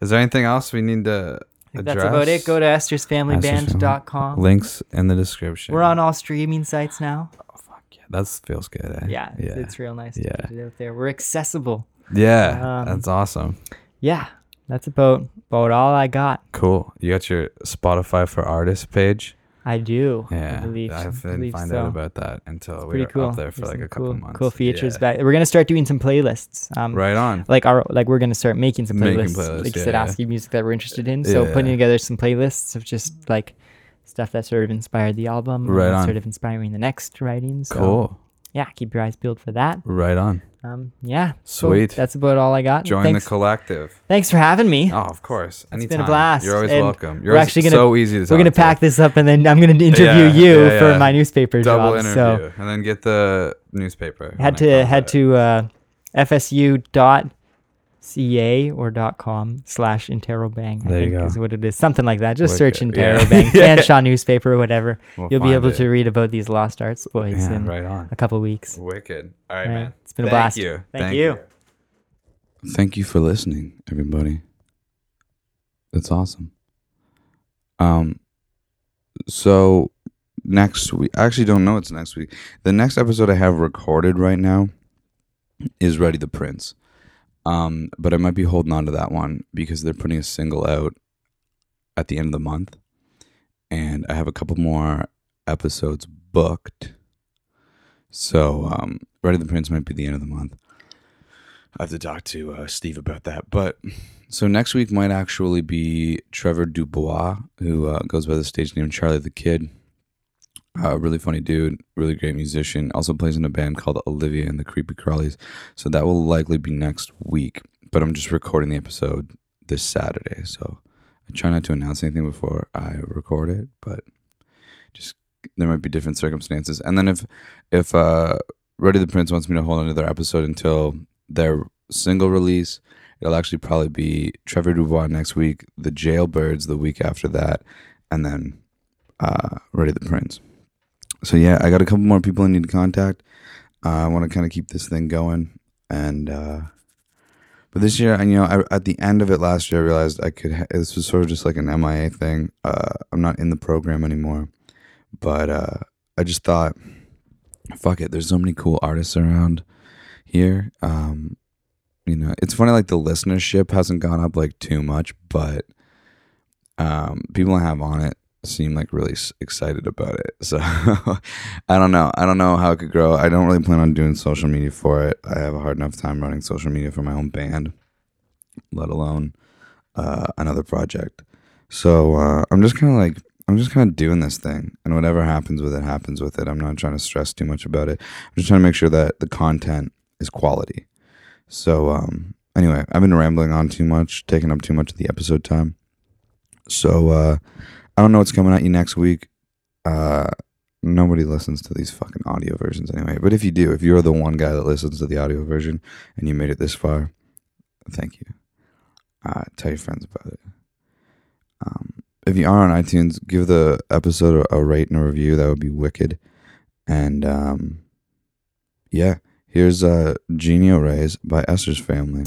is there anything else we need to address? That's about it. Go to EstersFamilyBand.com. links in the description. We're on all streaming sites now. Oh, fuck yeah, that feels good. Eh? Yeah, yeah, It's, real nice to Yeah. get it out there. We're accessible. yeah. um, that's awesome. Yeah, that's about about all I got. Cool. You got your Spotify for artists page. I do. Yeah, I believe, I didn't believe find so. out about that until we were cool. up there for There's like a couple cool, months. Cool features Yeah. back. We're gonna start doing some playlists. Um, Right on. Like our like we're gonna start making some Making playlists. playlists, like you yeah, said, yeah. music that we're interested in. So putting together some playlists of just like stuff that sort of inspired the album. Right on. Sort of inspiring the next writing. So, Cool. Yeah, keep your eyes peeled for that. Right on. Um, yeah, so Sweet. that's about all I got. Join thanks, the collective. thanks for having me. Oh, of course. Anytime. It's been a blast. You're always and welcome. You're we're actually gonna so easy to we're gonna pack this up, and then I'm gonna interview Yeah, you yeah, for my newspaper double job. interview So and then get the newspaper. had to head to uh, fsu.ca or dot .com slash interrobang. I There you think go. is what it is. Something like that. Just search Wicked. Yeah. interrobang, Yeah. Fanshawe newspaper or whatever. We'll You'll be able it. to read about these lost arts boys Yeah, in right on. a couple weeks. Wicked. All right, Yeah, man. it's been a blast. You. Thank you. Thank you for listening, everybody. That's awesome. Um, so next week, I actually don't know it's next week. The next episode I have recorded right now is Ready the Prince. Um, but I might be holding on to that one because they're putting a single out at the end of the month, and I have a couple more episodes booked. So, um, Ready the Prince might be the end of the month. I have to talk to uh, Steve about that. But so next week might actually be Trevor Dubois, who uh, goes by the stage name Charlie the Kid. Uh, really funny dude, really great musician. Also plays in a band called Olivia and the Creepy Crawlies. So that will likely be next week. But I'm just recording the episode this Saturday. So I try not to announce anything before I record it, but just there might be different circumstances. And then if if uh, Ready the Prince wants me to hold another episode until their single release. It'll actually probably be Trevor Dubois next week, the Jailbirds the week after that, and then uh, Ready the Prince. So yeah, I got a couple more people I need to contact. Uh, I want to kind of keep this thing going, and uh, but this year, and you know, I, at the end of it last year, I realized I could. Ha- this was sort of just like an MIA thing. Uh, I'm not in the program anymore, but uh, I just thought, fuck it. There's so many cool artists around here. Um, you know, it's funny like the listenership hasn't gone up like too much, but um, people I have on it seem like really excited about it. So I don't know. I don't know how it could grow. I don't really plan on doing social media for it. I have a hard enough time running social media for my own band, let alone uh, another project. So uh, I'm just kind of like I'm just kind of doing this thing, and whatever happens with it happens with it. I'm not trying to stress too much about it. I'm just trying to make sure that the content is quality. So um, anyway, I've been rambling on too much, taking up too much of the episode time. So uh, I don't know what's coming at you next week. Uh, nobody listens to these fucking audio versions anyway. But if you do, if you're the one guy that listens to the audio version and you made it this far, thank you. Uh, tell your friends about it. Um, if you are on iTunes, give the episode a, a rate and a review. That would be wicked. And um, yeah, here's uh, Genial Rays by Esther's Family.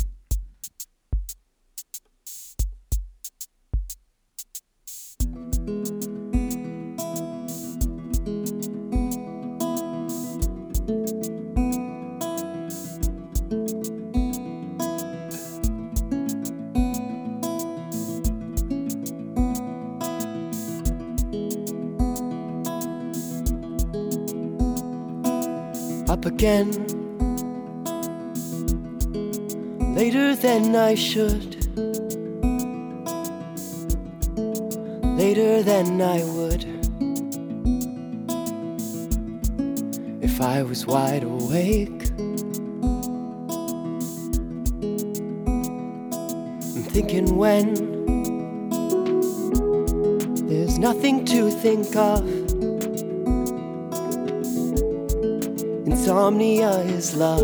Again later than I should, later than I would. If I was wide awake, I'm thinking when there's nothing to think of. Insomnia is love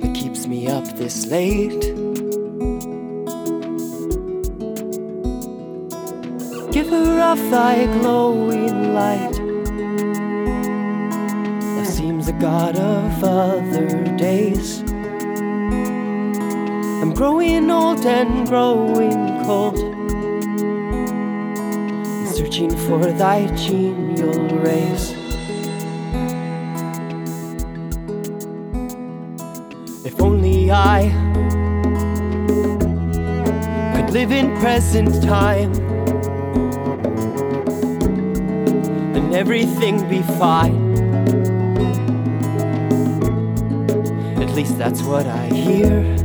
that keeps me up this late. Give her of thy glowing light. Thou seems a god of other days. I'm growing old and growing cold searching for thy genial rays. If only I could live in present time, then everything be fine. At least that's what I hear.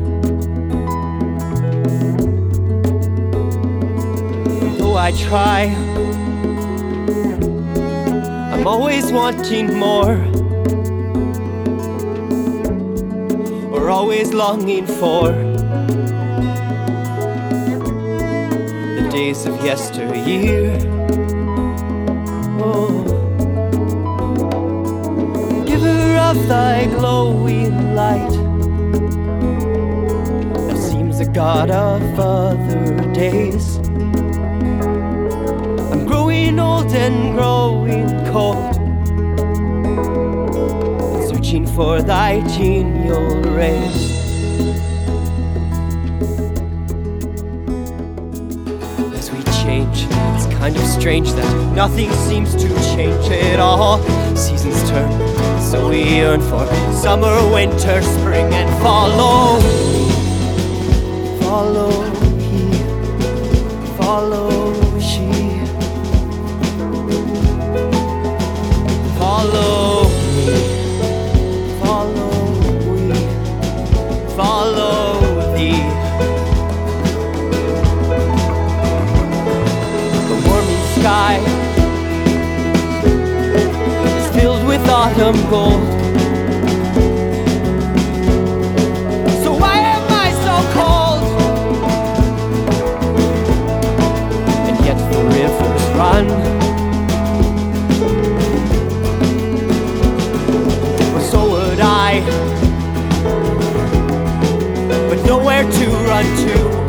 I try. I'm always wanting more. Or always longing for the days of yesteryear. Oh, giver of thy glowing light that seems a god of other days. I'm growing old and growing cold, searching for thy genial rays. As we change, it's kind of strange that nothing seems to change at all. Seasons turn, so we yearn for summer, winter, spring, and follow. Follow he, follow gold. So why am I so cold? And yet the rivers run. So would I. But nowhere to run to.